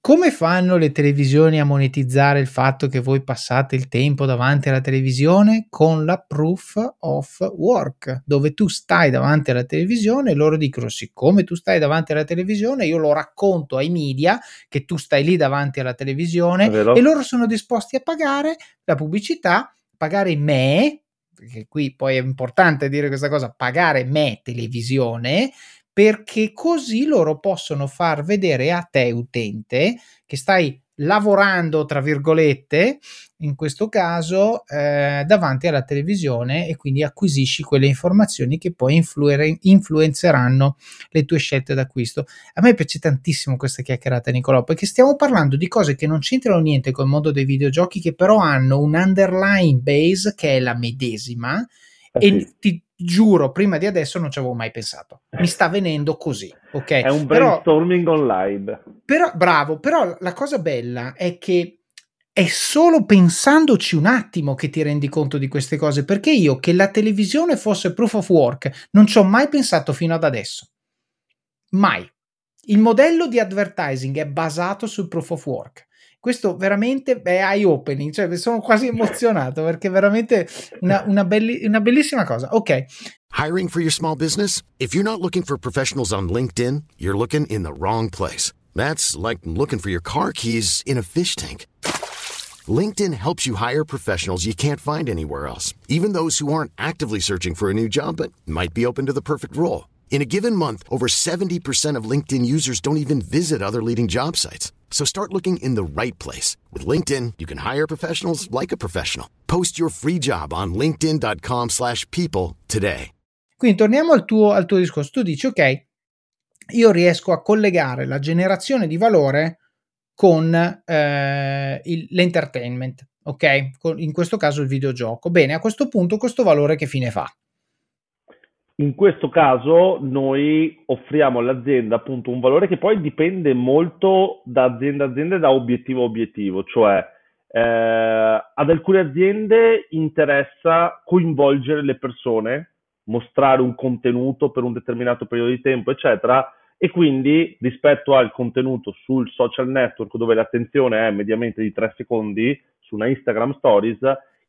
Come fanno le televisioni a monetizzare il fatto che voi passate il tempo davanti alla televisione? Con la proof of work, dove tu stai davanti alla televisione e loro dicono siccome tu stai davanti alla televisione io lo racconto ai media che tu stai lì davanti alla televisione e loro sono disposti a pagare la pubblicità, pagare me, perché qui poi è importante dire questa cosa, pagare me televisione perché così loro possono far vedere a te utente che stai lavorando, tra virgolette, in questo caso, eh, davanti alla televisione e quindi acquisisci quelle informazioni che poi influere, influenzeranno le tue scelte d'acquisto. A me piace tantissimo questa chiacchierata, Nicolò, perché stiamo parlando di cose che non c'entrano niente col mondo dei videogiochi, che però hanno un underlying base che è la medesima. Eh e ti giuro, prima di adesso non ci avevo mai pensato. Mi sta venendo così, ok?
È un brainstorming però, online.
Però, bravo, però la cosa bella è che è solo pensandoci un attimo che ti rendi conto di queste cose, perché io che la televisione fosse proof of work non ci ho mai pensato fino ad adesso. Mai. Il modello di advertising è basato sul proof of work questo veramente è eye opening, cioè sono quasi emozionato perché è veramente una, una, belli- una bellissima cosa. Ok.
Hiring for your small business? If you're not looking for professionals on LinkedIn, you're looking in the wrong place. That's like looking for your car keys in a fish tank. LinkedIn helps you hire professionals you can't find anywhere else, even those who aren't actively searching for a new job but might be open to the perfect role. In a given month, over 70% of LinkedIn users don't even visit other leading job sites. So start looking in the right place. With LinkedIn, you can hire professionals like a professional. Post your free job on linkedin.com slash people today.
Quindi torniamo al tuo, al tuo discorso. Tu dici, ok, io riesco a collegare la generazione di valore con eh, il, l'entertainment, ok? Con, in questo caso il videogioco. Bene, a questo punto questo valore che fine fa?
In questo caso noi offriamo all'azienda appunto un valore che poi dipende molto da azienda a azienda e da obiettivo a obiettivo, cioè eh, ad alcune aziende interessa coinvolgere le persone, mostrare un contenuto per un determinato periodo di tempo, eccetera, e quindi rispetto al contenuto sul social network dove l'attenzione è mediamente di 3 secondi su una Instagram Stories,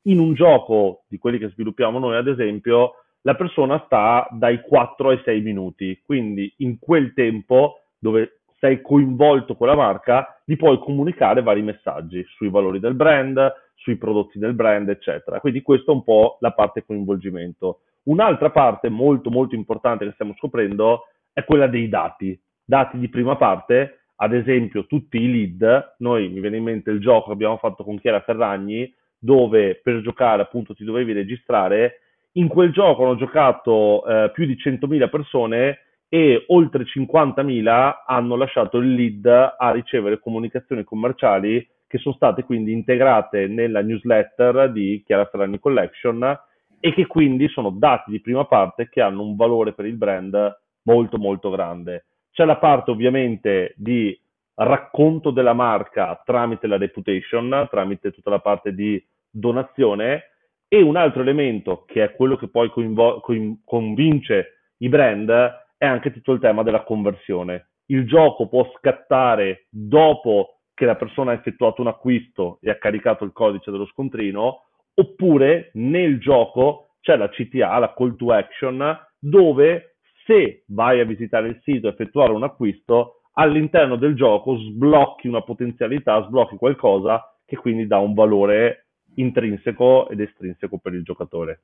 in un gioco di quelli che sviluppiamo noi ad esempio la persona sta dai 4 ai 6 minuti, quindi in quel tempo dove sei coinvolto con la marca, gli puoi comunicare vari messaggi sui valori del brand, sui prodotti del brand, eccetera. Quindi questa è un po' la parte coinvolgimento. Un'altra parte molto molto importante che stiamo scoprendo è quella dei dati, dati di prima parte, ad esempio tutti i lead, noi mi viene in mente il gioco che abbiamo fatto con Chiara Ferragni, dove per giocare appunto ti dovevi registrare in quel gioco hanno giocato eh, più di 100.000 persone e oltre 50.000 hanno lasciato il lead a ricevere comunicazioni commerciali che sono state quindi integrate nella newsletter di Chiara Ferragni Collection e che quindi sono dati di prima parte che hanno un valore per il brand molto molto grande. C'è la parte ovviamente di racconto della marca tramite la reputation, tramite tutta la parte di donazione e un altro elemento, che è quello che poi coinvo- coin- convince i brand, è anche tutto il tema della conversione. Il gioco può scattare dopo che la persona ha effettuato un acquisto e ha caricato il codice dello scontrino, oppure nel gioco c'è la CTA, la call to action, dove se vai a visitare il sito e effettuare un acquisto, all'interno del gioco sblocchi una potenzialità, sblocchi qualcosa che quindi dà un valore intrinseco ed estrinseco per il giocatore.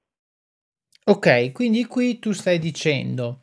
Ok, quindi qui tu stai dicendo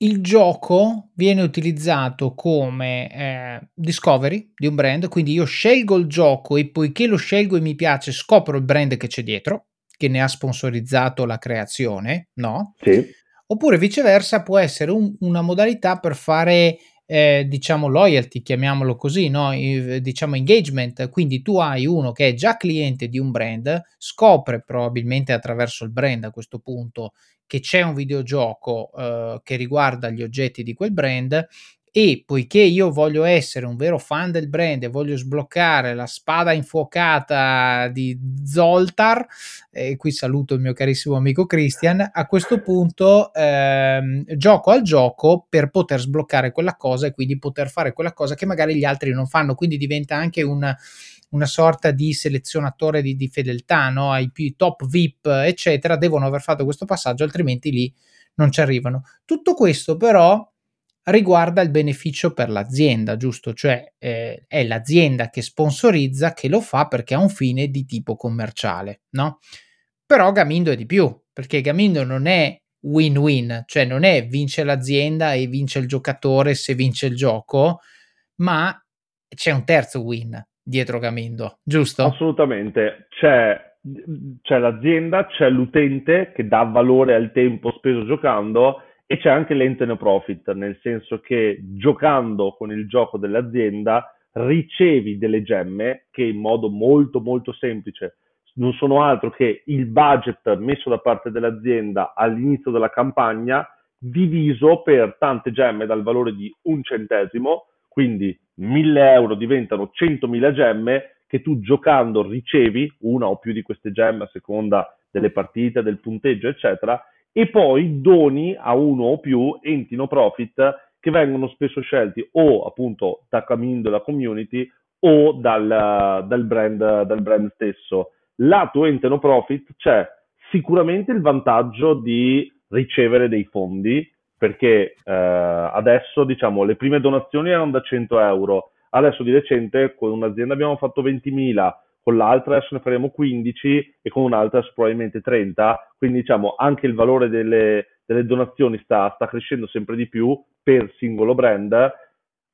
il gioco viene utilizzato come eh, discovery di un brand, quindi io scelgo il gioco e poiché lo scelgo e mi piace, scopro il brand che c'è dietro, che ne ha sponsorizzato la creazione, no?
Sì.
Oppure viceversa può essere un, una modalità per fare eh, diciamo loyalty, chiamiamolo così, no? diciamo engagement, quindi tu hai uno che è già cliente di un brand, scopre probabilmente attraverso il brand a questo punto che c'è un videogioco eh, che riguarda gli oggetti di quel brand e poiché io voglio essere un vero fan del brand e voglio sbloccare la spada infuocata di Zoltar, e qui saluto il mio carissimo amico Christian, a questo punto ehm, gioco al gioco per poter sbloccare quella cosa e quindi poter fare quella cosa che magari gli altri non fanno, quindi diventa anche una, una sorta di selezionatore di, di fedeltà, no? ai più top VIP, eccetera, devono aver fatto questo passaggio, altrimenti lì non ci arrivano. Tutto questo però riguarda il beneficio per l'azienda, giusto? Cioè eh, è l'azienda che sponsorizza, che lo fa perché ha un fine di tipo commerciale, no? Però Gamindo è di più, perché Gamindo non è win-win, cioè non è vince l'azienda e vince il giocatore se vince il gioco, ma c'è un terzo win dietro Gamindo, giusto?
Assolutamente, c'è, c'è l'azienda, c'è l'utente che dà valore al tempo speso giocando e c'è anche l'ente no profit, nel senso che giocando con il gioco dell'azienda ricevi delle gemme che in modo molto molto semplice non sono altro che il budget messo da parte dell'azienda all'inizio della campagna diviso per tante gemme dal valore di un centesimo, quindi 1000 euro diventano 100.000 gemme che tu giocando ricevi una o più di queste gemme a seconda delle partite, del punteggio, eccetera, e poi doni a uno o più enti no profit che vengono spesso scelti o appunto da Camindo la community o dal, dal, brand, dal brand stesso. Lato ente no profit c'è sicuramente il vantaggio di ricevere dei fondi perché eh, adesso diciamo le prime donazioni erano da 100 euro adesso di recente con un'azienda abbiamo fatto 20.000 con l'altra adesso ne faremo 15 e con un'altra probabilmente 30 quindi diciamo anche il valore delle, delle donazioni sta, sta crescendo sempre di più per singolo brand.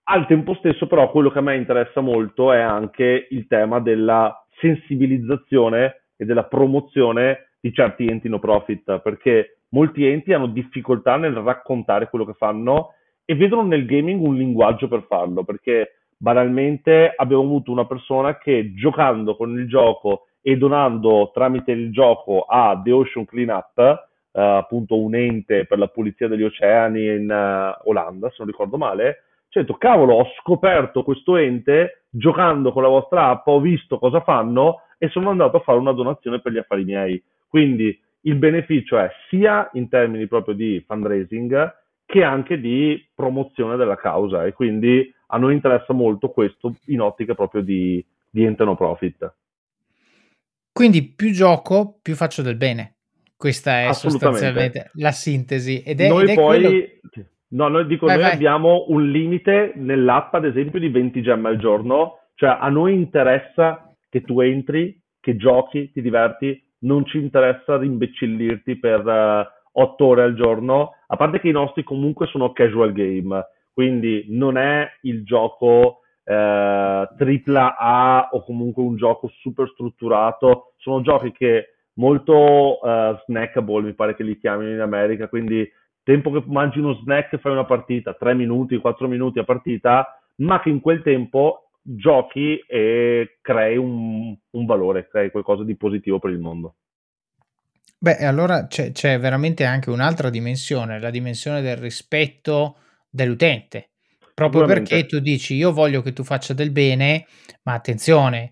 Al tempo stesso però quello che a me interessa molto è anche il tema della sensibilizzazione e della promozione di certi enti no profit, perché molti enti hanno difficoltà nel raccontare quello che fanno e vedono nel gaming un linguaggio per farlo, perché banalmente abbiamo avuto una persona che giocando con il gioco e donando tramite il gioco a The Ocean Cleanup, eh, appunto un ente per la pulizia degli oceani in uh, Olanda, se non ricordo male, cioè, detto, cavolo, ho scoperto questo ente giocando con la vostra app, ho visto cosa fanno e sono andato a fare una donazione per gli affari miei. Quindi il beneficio è sia in termini proprio di fundraising che anche di promozione della causa e quindi a noi interessa molto questo in ottica proprio di, di ente no profit.
Quindi più gioco, più faccio del bene. Questa è sostanzialmente la sintesi. Ed è,
noi
ed è
poi
quello...
No, noi dico, vai, noi vai. abbiamo un limite nell'app, ad esempio, di 20 gemme al giorno. Cioè, a noi interessa che tu entri, che giochi, ti diverti, non ci interessa rimbecillirti per uh, 8 ore al giorno, a parte che i nostri comunque sono casual game, quindi non è il gioco eh, tripla A o comunque un gioco super strutturato, sono giochi che molto uh, snackable, mi pare che li chiamino in America, quindi tempo che mangi uno snack e fai una partita, 3 minuti, 4 minuti a partita, ma che in quel tempo giochi e crei un, un valore, crei qualcosa di positivo per il mondo.
Beh, allora c'è, c'è veramente anche un'altra dimensione, la dimensione del rispetto dell'utente. Proprio perché tu dici io voglio che tu faccia del bene, ma attenzione,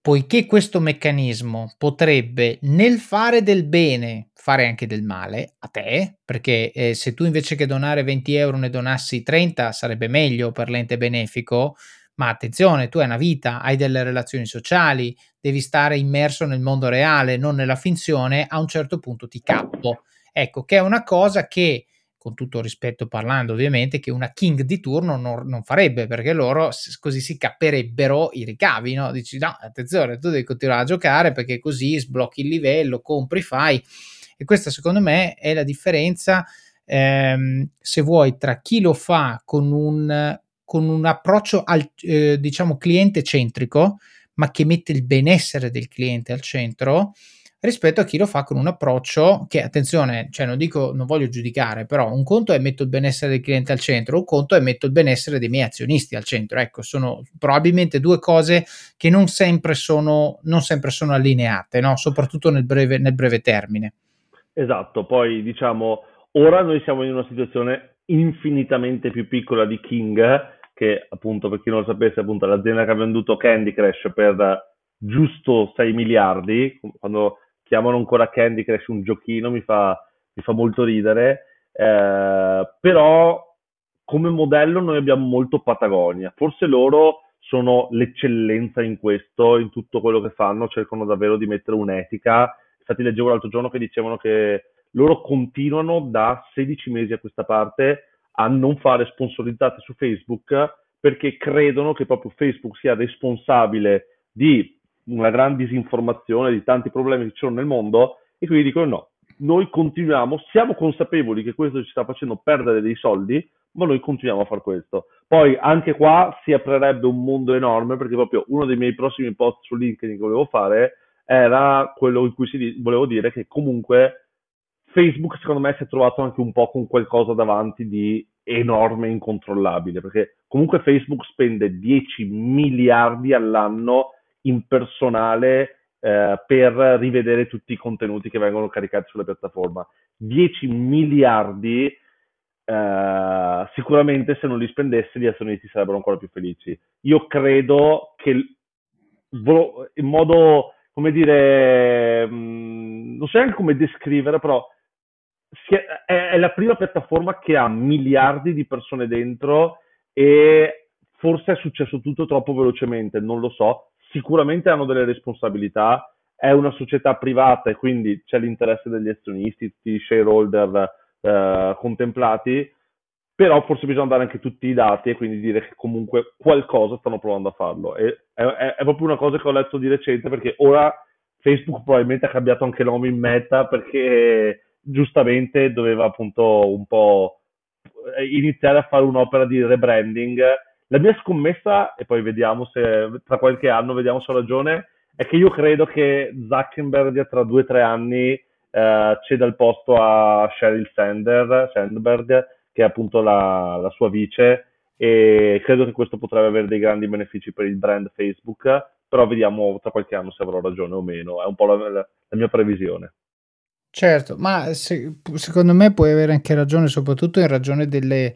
poiché questo meccanismo potrebbe nel fare del bene fare anche del male a te, perché eh, se tu invece che donare 20 euro ne donassi 30 sarebbe meglio per l'ente benefico, ma attenzione, tu hai una vita, hai delle relazioni sociali, devi stare immerso nel mondo reale, non nella finzione, a un certo punto ti cappo. Ecco, che è una cosa che con tutto rispetto parlando ovviamente, che una king di turno non, non farebbe, perché loro così si capperebbero i ricavi, no? Dici no, attenzione, tu devi continuare a giocare perché così sblocchi il livello, compri, fai. E questa secondo me è la differenza, ehm, se vuoi, tra chi lo fa con un, con un approccio al, eh, diciamo, cliente centrico, ma che mette il benessere del cliente al centro, rispetto a chi lo fa con un approccio che, attenzione, cioè non dico, non voglio giudicare, però un conto è metto il benessere del cliente al centro, un conto è metto il benessere dei miei azionisti al centro. Ecco, sono probabilmente due cose che non sempre sono, non sempre sono allineate, no? soprattutto nel breve, nel breve termine.
Esatto, poi diciamo, ora noi siamo in una situazione infinitamente più piccola di King, che appunto per chi non lo sapesse, appunto l'azienda che ha venduto Candy Crush per giusto 6 miliardi, quando chiamano ancora Candy Crush un giochino, mi fa, mi fa molto ridere, eh, però come modello noi abbiamo molto Patagonia, forse loro sono l'eccellenza in questo, in tutto quello che fanno, cercano davvero di mettere un'etica, infatti leggevo l'altro giorno che dicevano che loro continuano da 16 mesi a questa parte a non fare sponsorizzate su Facebook perché credono che proprio Facebook sia responsabile di una grande disinformazione di tanti problemi che ci sono nel mondo e quindi dicono no, noi continuiamo, siamo consapevoli che questo ci sta facendo perdere dei soldi, ma noi continuiamo a fare questo. Poi anche qua si aprirebbe un mondo enorme perché proprio uno dei miei prossimi post su LinkedIn che volevo fare era quello in cui si, volevo dire che comunque Facebook secondo me si è trovato anche un po' con qualcosa davanti di enorme e incontrollabile perché comunque Facebook spende 10 miliardi all'anno in personale eh, per rivedere tutti i contenuti che vengono caricati sulla piattaforma. 10 miliardi eh, sicuramente se non li spendesse gli azionisti sarebbero ancora più felici. Io credo che in modo, come dire, mm, non so neanche come descrivere, però è la prima piattaforma che ha miliardi di persone dentro e forse è successo tutto troppo velocemente, non lo so. Sicuramente hanno delle responsabilità, è una società privata e quindi c'è l'interesse degli azionisti, tutti i shareholder eh, contemplati, però forse bisogna dare anche tutti i dati e quindi dire che comunque qualcosa stanno provando a farlo. E, è, è, proprio una cosa che ho letto di recente perché ora Facebook probabilmente ha cambiato anche nome in meta perché giustamente doveva appunto un po' iniziare a fare un'opera di rebranding. La mia scommessa, e poi vediamo se tra qualche anno vediamo se ho ragione, è che io credo che Zuckerberg tra due o tre anni eh, ceda il posto a Sheryl Sander, Sandberg, che è appunto la, la, sua vice, e credo che questo potrebbe avere dei grandi benefici per il brand Facebook, però vediamo tra qualche anno se avrò ragione o meno, è un po' la, la, la mia previsione.
Certo, ma se, secondo me puoi avere anche ragione, soprattutto in ragione delle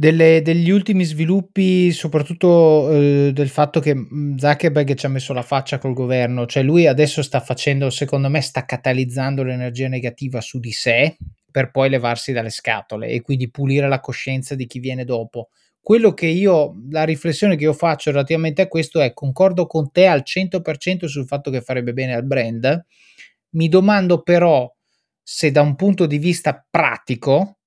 delle degli ultimi sviluppi, soprattutto, uhm, del fatto che, mhmm, Zuckerberg ci ha messo la faccia col governo, cioè lui adesso sta facendo secondo me sta catalizzando l'energia negativa su di sé, per poi levarsi dalle scatole e quindi pulire la coscienza di chi viene dopo. Quello che io la riflessione che io faccio relativamente a questo è: concordo con te al 100% sul fatto che farebbe bene al brand, mi domando però se da un punto di vista pratico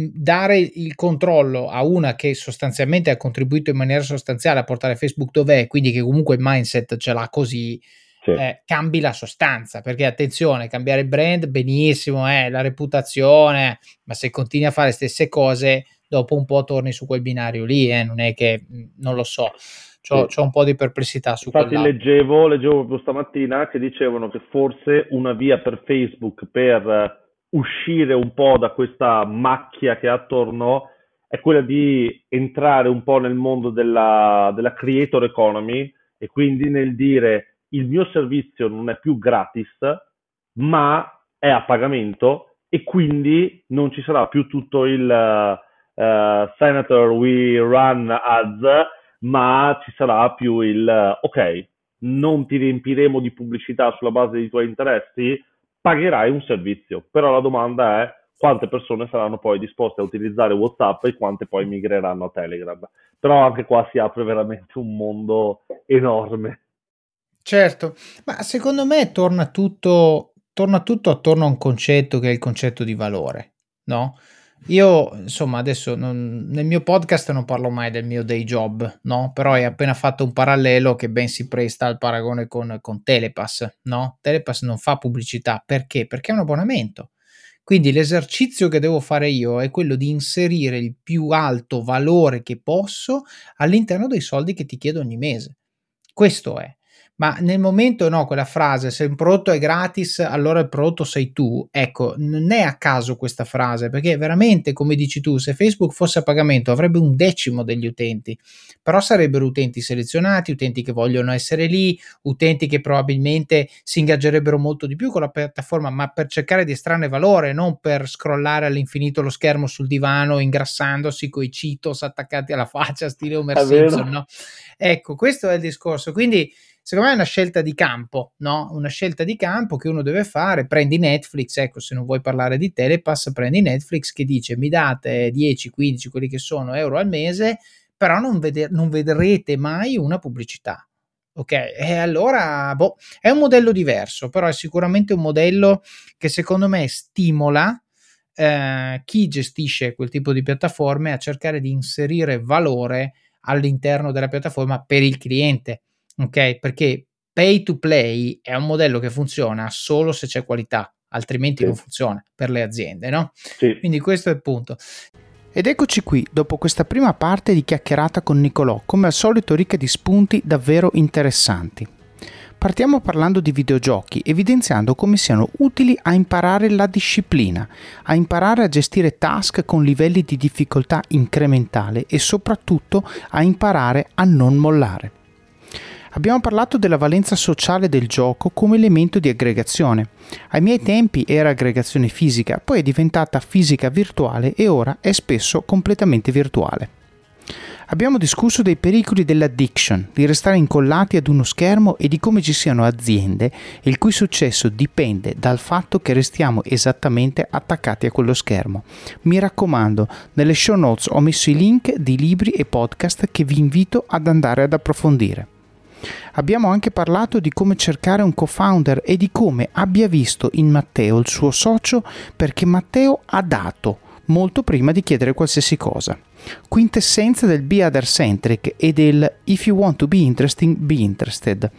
dare il controllo a una che sostanzialmente ha contribuito in maniera sostanziale a portare Facebook dov'è, quindi che comunque il mindset ce l'ha così, sì. eh, cambi la sostanza. Perché attenzione, cambiare brand benissimo, eh, la reputazione, ma se continui a fare le stesse cose, dopo un po' torni su quel binario lì, eh, non è che non lo so. C'ho, sì. c'ho un po' di perplessità su
Infatti leggevo, leggevo proprio stamattina che dicevano che forse una via per Facebook per uscire un po' da questa macchia che ha attorno è quella di entrare un po' nel mondo della, della creator economy e quindi nel dire il mio servizio non è più gratis, ma è a pagamento e quindi non ci sarà più tutto il uh, Senator we run ads, ma ci sarà più il ok, non ti riempiremo di pubblicità sulla base dei tuoi interessi, pagherai un servizio. Però la domanda è quante persone saranno poi disposte a utilizzare WhatsApp e quante poi migreranno a Telegram. Però anche qua si apre veramente un mondo enorme.
Certo, ma secondo me torna tutto, torna tutto attorno a un concetto che è il concetto di valore, no? Io, insomma, adesso non, nel mio podcast non parlo mai del mio day job, no? Però hai appena fatto un parallelo che ben si presta al paragone con, con Telepass, no? Telepass non fa pubblicità perché? Perché è un abbonamento. Quindi l'esercizio che devo fare io è quello di inserire il più alto valore che posso all'interno dei soldi che ti chiedo ogni mese. Questo è ma nel momento no, quella frase, se un prodotto è gratis, allora il prodotto sei tu. Ecco, non è a caso questa frase, perché veramente, come dici tu, se Facebook fosse a pagamento avrebbe un decimo degli utenti, però sarebbero utenti selezionati, utenti che vogliono essere lì, utenti che probabilmente si ingaggerebbero molto di più con la piattaforma, ma per cercare di estrarne valore, non per scrollare all'infinito lo schermo sul divano, ingrassandosi coi Cheetos attaccati alla faccia, stile Homer Simpson, no? Ecco, questo è il discorso. Quindi secondo me è una scelta di campo, no? Una scelta di campo che uno deve fare. Prendi Netflix, ecco, se non vuoi parlare di Telepass, prendi Netflix che dice mi date 10, 15, quelli che sono euro al mese, però non, veder- non vedrete mai una pubblicità. Ok, e allora boh, è un modello diverso, però è sicuramente un modello che secondo me stimola eh, chi gestisce quel tipo di piattaforme a cercare di inserire valore all'interno della piattaforma per il cliente ok? Perché pay to play è un modello che funziona solo se c'è qualità, altrimenti sì. non funziona per le aziende, no? Sì. Quindi questo è il punto.
Ed eccoci qui, dopo questa prima parte di chiacchierata con Nicolò, come al solito ricca di spunti davvero interessanti. Partiamo parlando di videogiochi, evidenziando come siano utili a imparare la disciplina, a imparare a gestire task con livelli di difficoltà incrementale e soprattutto a imparare a non mollare. Abbiamo parlato della valenza sociale del gioco come elemento di aggregazione. Ai miei tempi era aggregazione fisica, poi è diventata fisica virtuale e ora è spesso completamente virtuale. Abbiamo discusso dei pericoli dell'addiction, di restare incollati ad uno schermo e di come ci siano aziende il cui successo dipende dal fatto che restiamo esattamente attaccati a quello schermo. Mi raccomando, nelle show notes ho messo i link di libri e podcast che vi invito ad andare ad approfondire. Abbiamo anche parlato di come cercare un co-founder e di come abbia visto in Matteo il suo socio perché Matteo ha dato molto prima di chiedere qualsiasi cosa. Quintessenza del be other centric e del if you want to be interesting, be interested.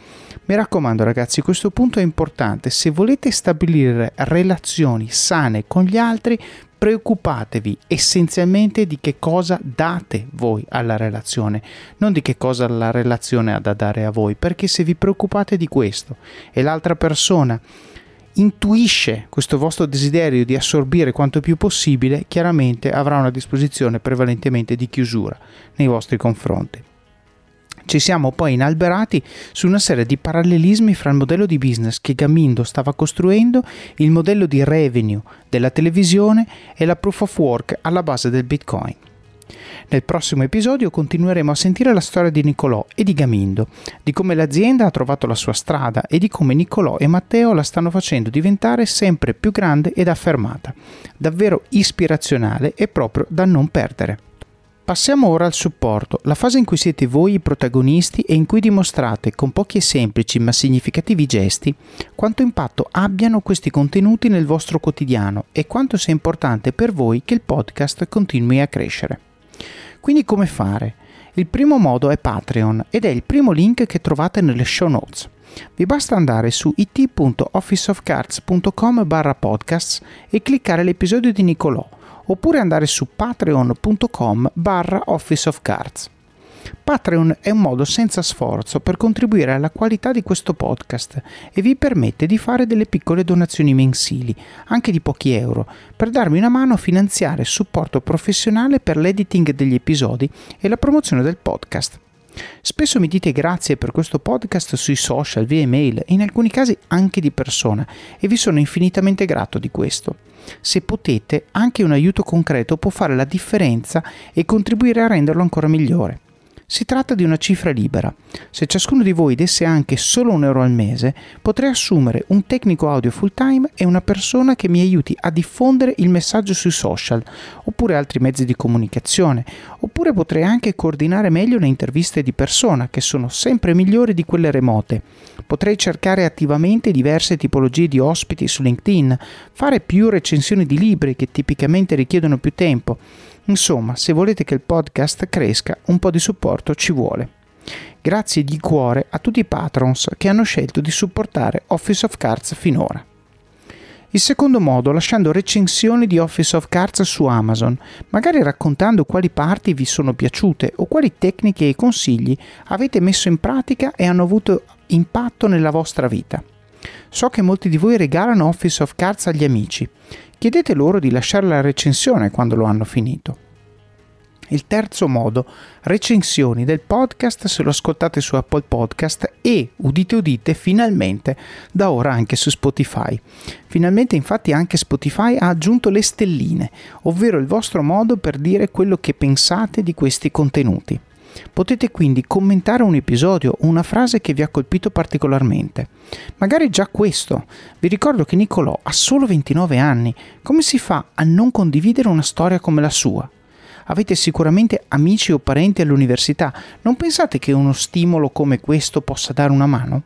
Mi raccomando ragazzi, questo punto è importante. Se volete stabilire relazioni sane con gli altri, preoccupatevi essenzialmente di che cosa date voi alla relazione, non di che cosa la relazione ha da dare a voi, perché se vi preoccupate di questo e l'altra persona intuisce questo vostro desiderio di assorbire quanto più possibile, chiaramente avrà una disposizione prevalentemente di chiusura nei vostri confronti. Ci siamo poi inalberati su una serie di parallelismi fra il modello di business che Gamindo stava costruendo, il modello di revenue della televisione e la proof of work alla base del Bitcoin. Nel prossimo episodio continueremo a sentire la storia di Nicolò e di Gamindo, di come l'azienda ha trovato la sua strada e di come Nicolò e Matteo la stanno facendo diventare sempre più grande ed affermata. Davvero ispirazionale e proprio da non perdere. Passiamo ora al supporto, la fase in cui siete voi i protagonisti e in cui dimostrate con pochi e semplici ma significativi gesti quanto impatto abbiano questi contenuti nel vostro quotidiano e quanto sia importante per voi che il podcast continui a crescere. Quindi come fare? Il primo modo è Patreon ed è il primo link che trovate nelle show notes. Vi basta andare su it.officeofcards.com barra podcasts e cliccare l'episodio di Nicolò oppure andare su patreon.com barra Office of Cards. Patreon è un modo senza sforzo per contribuire alla qualità di questo podcast e vi permette di fare delle piccole donazioni mensili, anche di pochi euro, per darmi una mano a finanziare supporto professionale per l'editing degli episodi e la promozione del podcast. Spesso mi dite grazie per questo podcast sui social, via email e in alcuni casi anche di persona e vi sono infinitamente grato di questo. Se potete, anche un aiuto concreto può fare la differenza e contribuire a renderlo ancora migliore. Si tratta di una cifra libera. Se ciascuno di voi desse anche solo un euro al mese, potrei assumere un tecnico audio full time e una persona che mi aiuti a diffondere il messaggio sui social, oppure altri mezzi di comunicazione, oppure potrei anche coordinare meglio le interviste di persona, che sono sempre migliori di quelle remote. Potrei cercare attivamente diverse tipologie di ospiti su LinkedIn, fare più recensioni di libri che tipicamente richiedono più tempo Insomma, se volete che il podcast cresca, un po' di supporto ci vuole. Grazie di cuore a tutti i patrons che hanno scelto di supportare Office of Cards finora. Il secondo modo, lasciando recensioni di Office of Cards su Amazon, magari raccontando quali parti vi sono piaciute o quali tecniche e consigli avete messo in pratica e hanno avuto impatto nella vostra vita. So che molti di voi regalano Office of Cards agli amici. Chiedete loro di lasciare la recensione quando lo hanno finito. Il terzo modo, recensioni del podcast se lo ascoltate su Apple Podcast e, udite udite, finalmente da ora anche su Spotify. Finalmente infatti anche Spotify ha aggiunto le stelline, ovvero il vostro modo per dire quello che pensate di questi contenuti. Potete quindi commentare un episodio o una frase che vi ha colpito particolarmente. Magari già questo. Vi ricordo che Nicolò ha solo 29 anni. Come si fa a non condividere una storia come la sua? Avete sicuramente amici o parenti all'università. Non pensate che uno stimolo come questo possa dare una mano?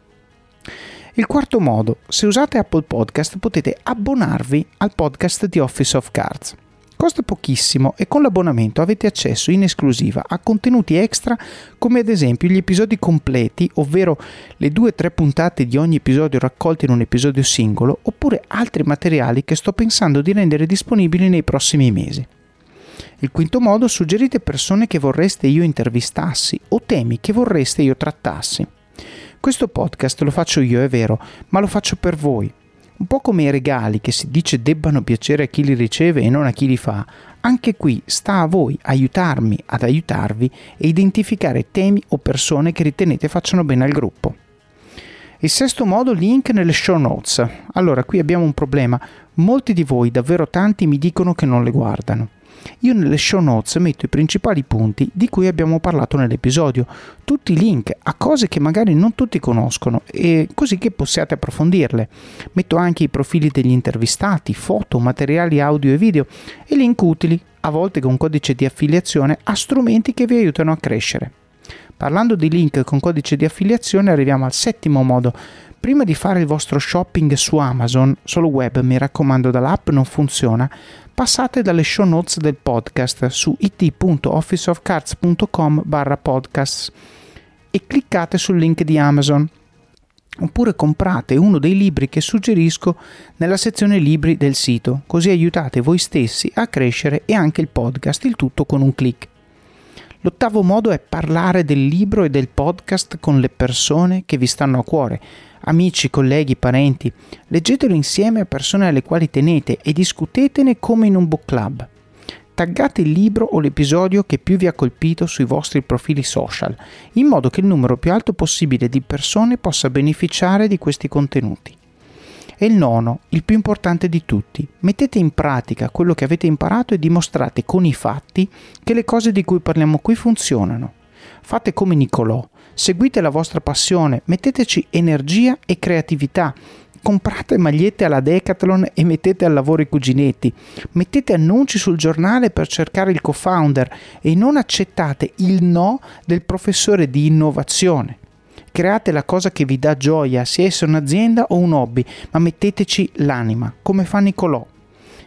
Il quarto modo, se usate Apple Podcast potete abbonarvi al podcast di Office of Cards. Costa pochissimo e con l'abbonamento avete accesso in esclusiva a contenuti extra come ad esempio gli episodi completi, ovvero le due o tre puntate di ogni episodio raccolti in un episodio singolo, oppure altri materiali che sto pensando di rendere disponibili nei prossimi mesi. Il quinto modo, suggerite persone che vorreste io intervistassi o temi che vorreste io trattassi. Questo podcast lo faccio io, è vero, ma lo faccio per voi. Un po' come i regali che si dice debbano piacere a chi li riceve e non a chi li fa, anche qui sta a voi aiutarmi ad aiutarvi e identificare temi o persone che ritenete facciano bene al gruppo. Il sesto modo, link nelle show notes. Allora, qui abbiamo un problema. Molti di voi, davvero tanti, mi dicono che non le guardano. Io nelle show notes metto i principali punti di cui abbiamo parlato nell'episodio, tutti i link a cose che magari non tutti conoscono e così che possiate approfondirle. Metto anche i profili degli intervistati, foto, materiali audio e video e link utili, a volte con codice di affiliazione, a strumenti che vi aiutano a crescere. Parlando di link con codice di affiliazione arriviamo al settimo modo. Prima di fare il vostro shopping su Amazon, solo web mi raccomando dall'app non funziona, passate dalle show notes del podcast su it.officeofcards.com barra podcast e cliccate sul link di Amazon. Oppure comprate uno dei libri che suggerisco nella sezione libri del sito, così aiutate voi stessi a crescere e anche il podcast, il tutto con un clic. L'ottavo modo è parlare del libro e del podcast con le persone che vi stanno a cuore, amici, colleghi, parenti. Leggetelo insieme a persone alle quali tenete e discutetene come in un book club. Taggate il libro o l'episodio che più vi ha colpito sui vostri profili social, in modo che il numero più alto possibile di persone possa beneficiare di questi contenuti. E il nono, il più importante di tutti, mettete in pratica quello che avete imparato e dimostrate con i fatti che le cose di cui parliamo qui funzionano. Fate come Nicolò, seguite la vostra passione, metteteci energia e creatività. Comprate magliette alla Decathlon e mettete al lavoro i cuginetti. Mettete annunci sul giornale per cercare il co-founder e non accettate il no del professore di innovazione. Create la cosa che vi dà gioia, sia essa un'azienda o un hobby, ma metteteci l'anima, come fa Nicolò.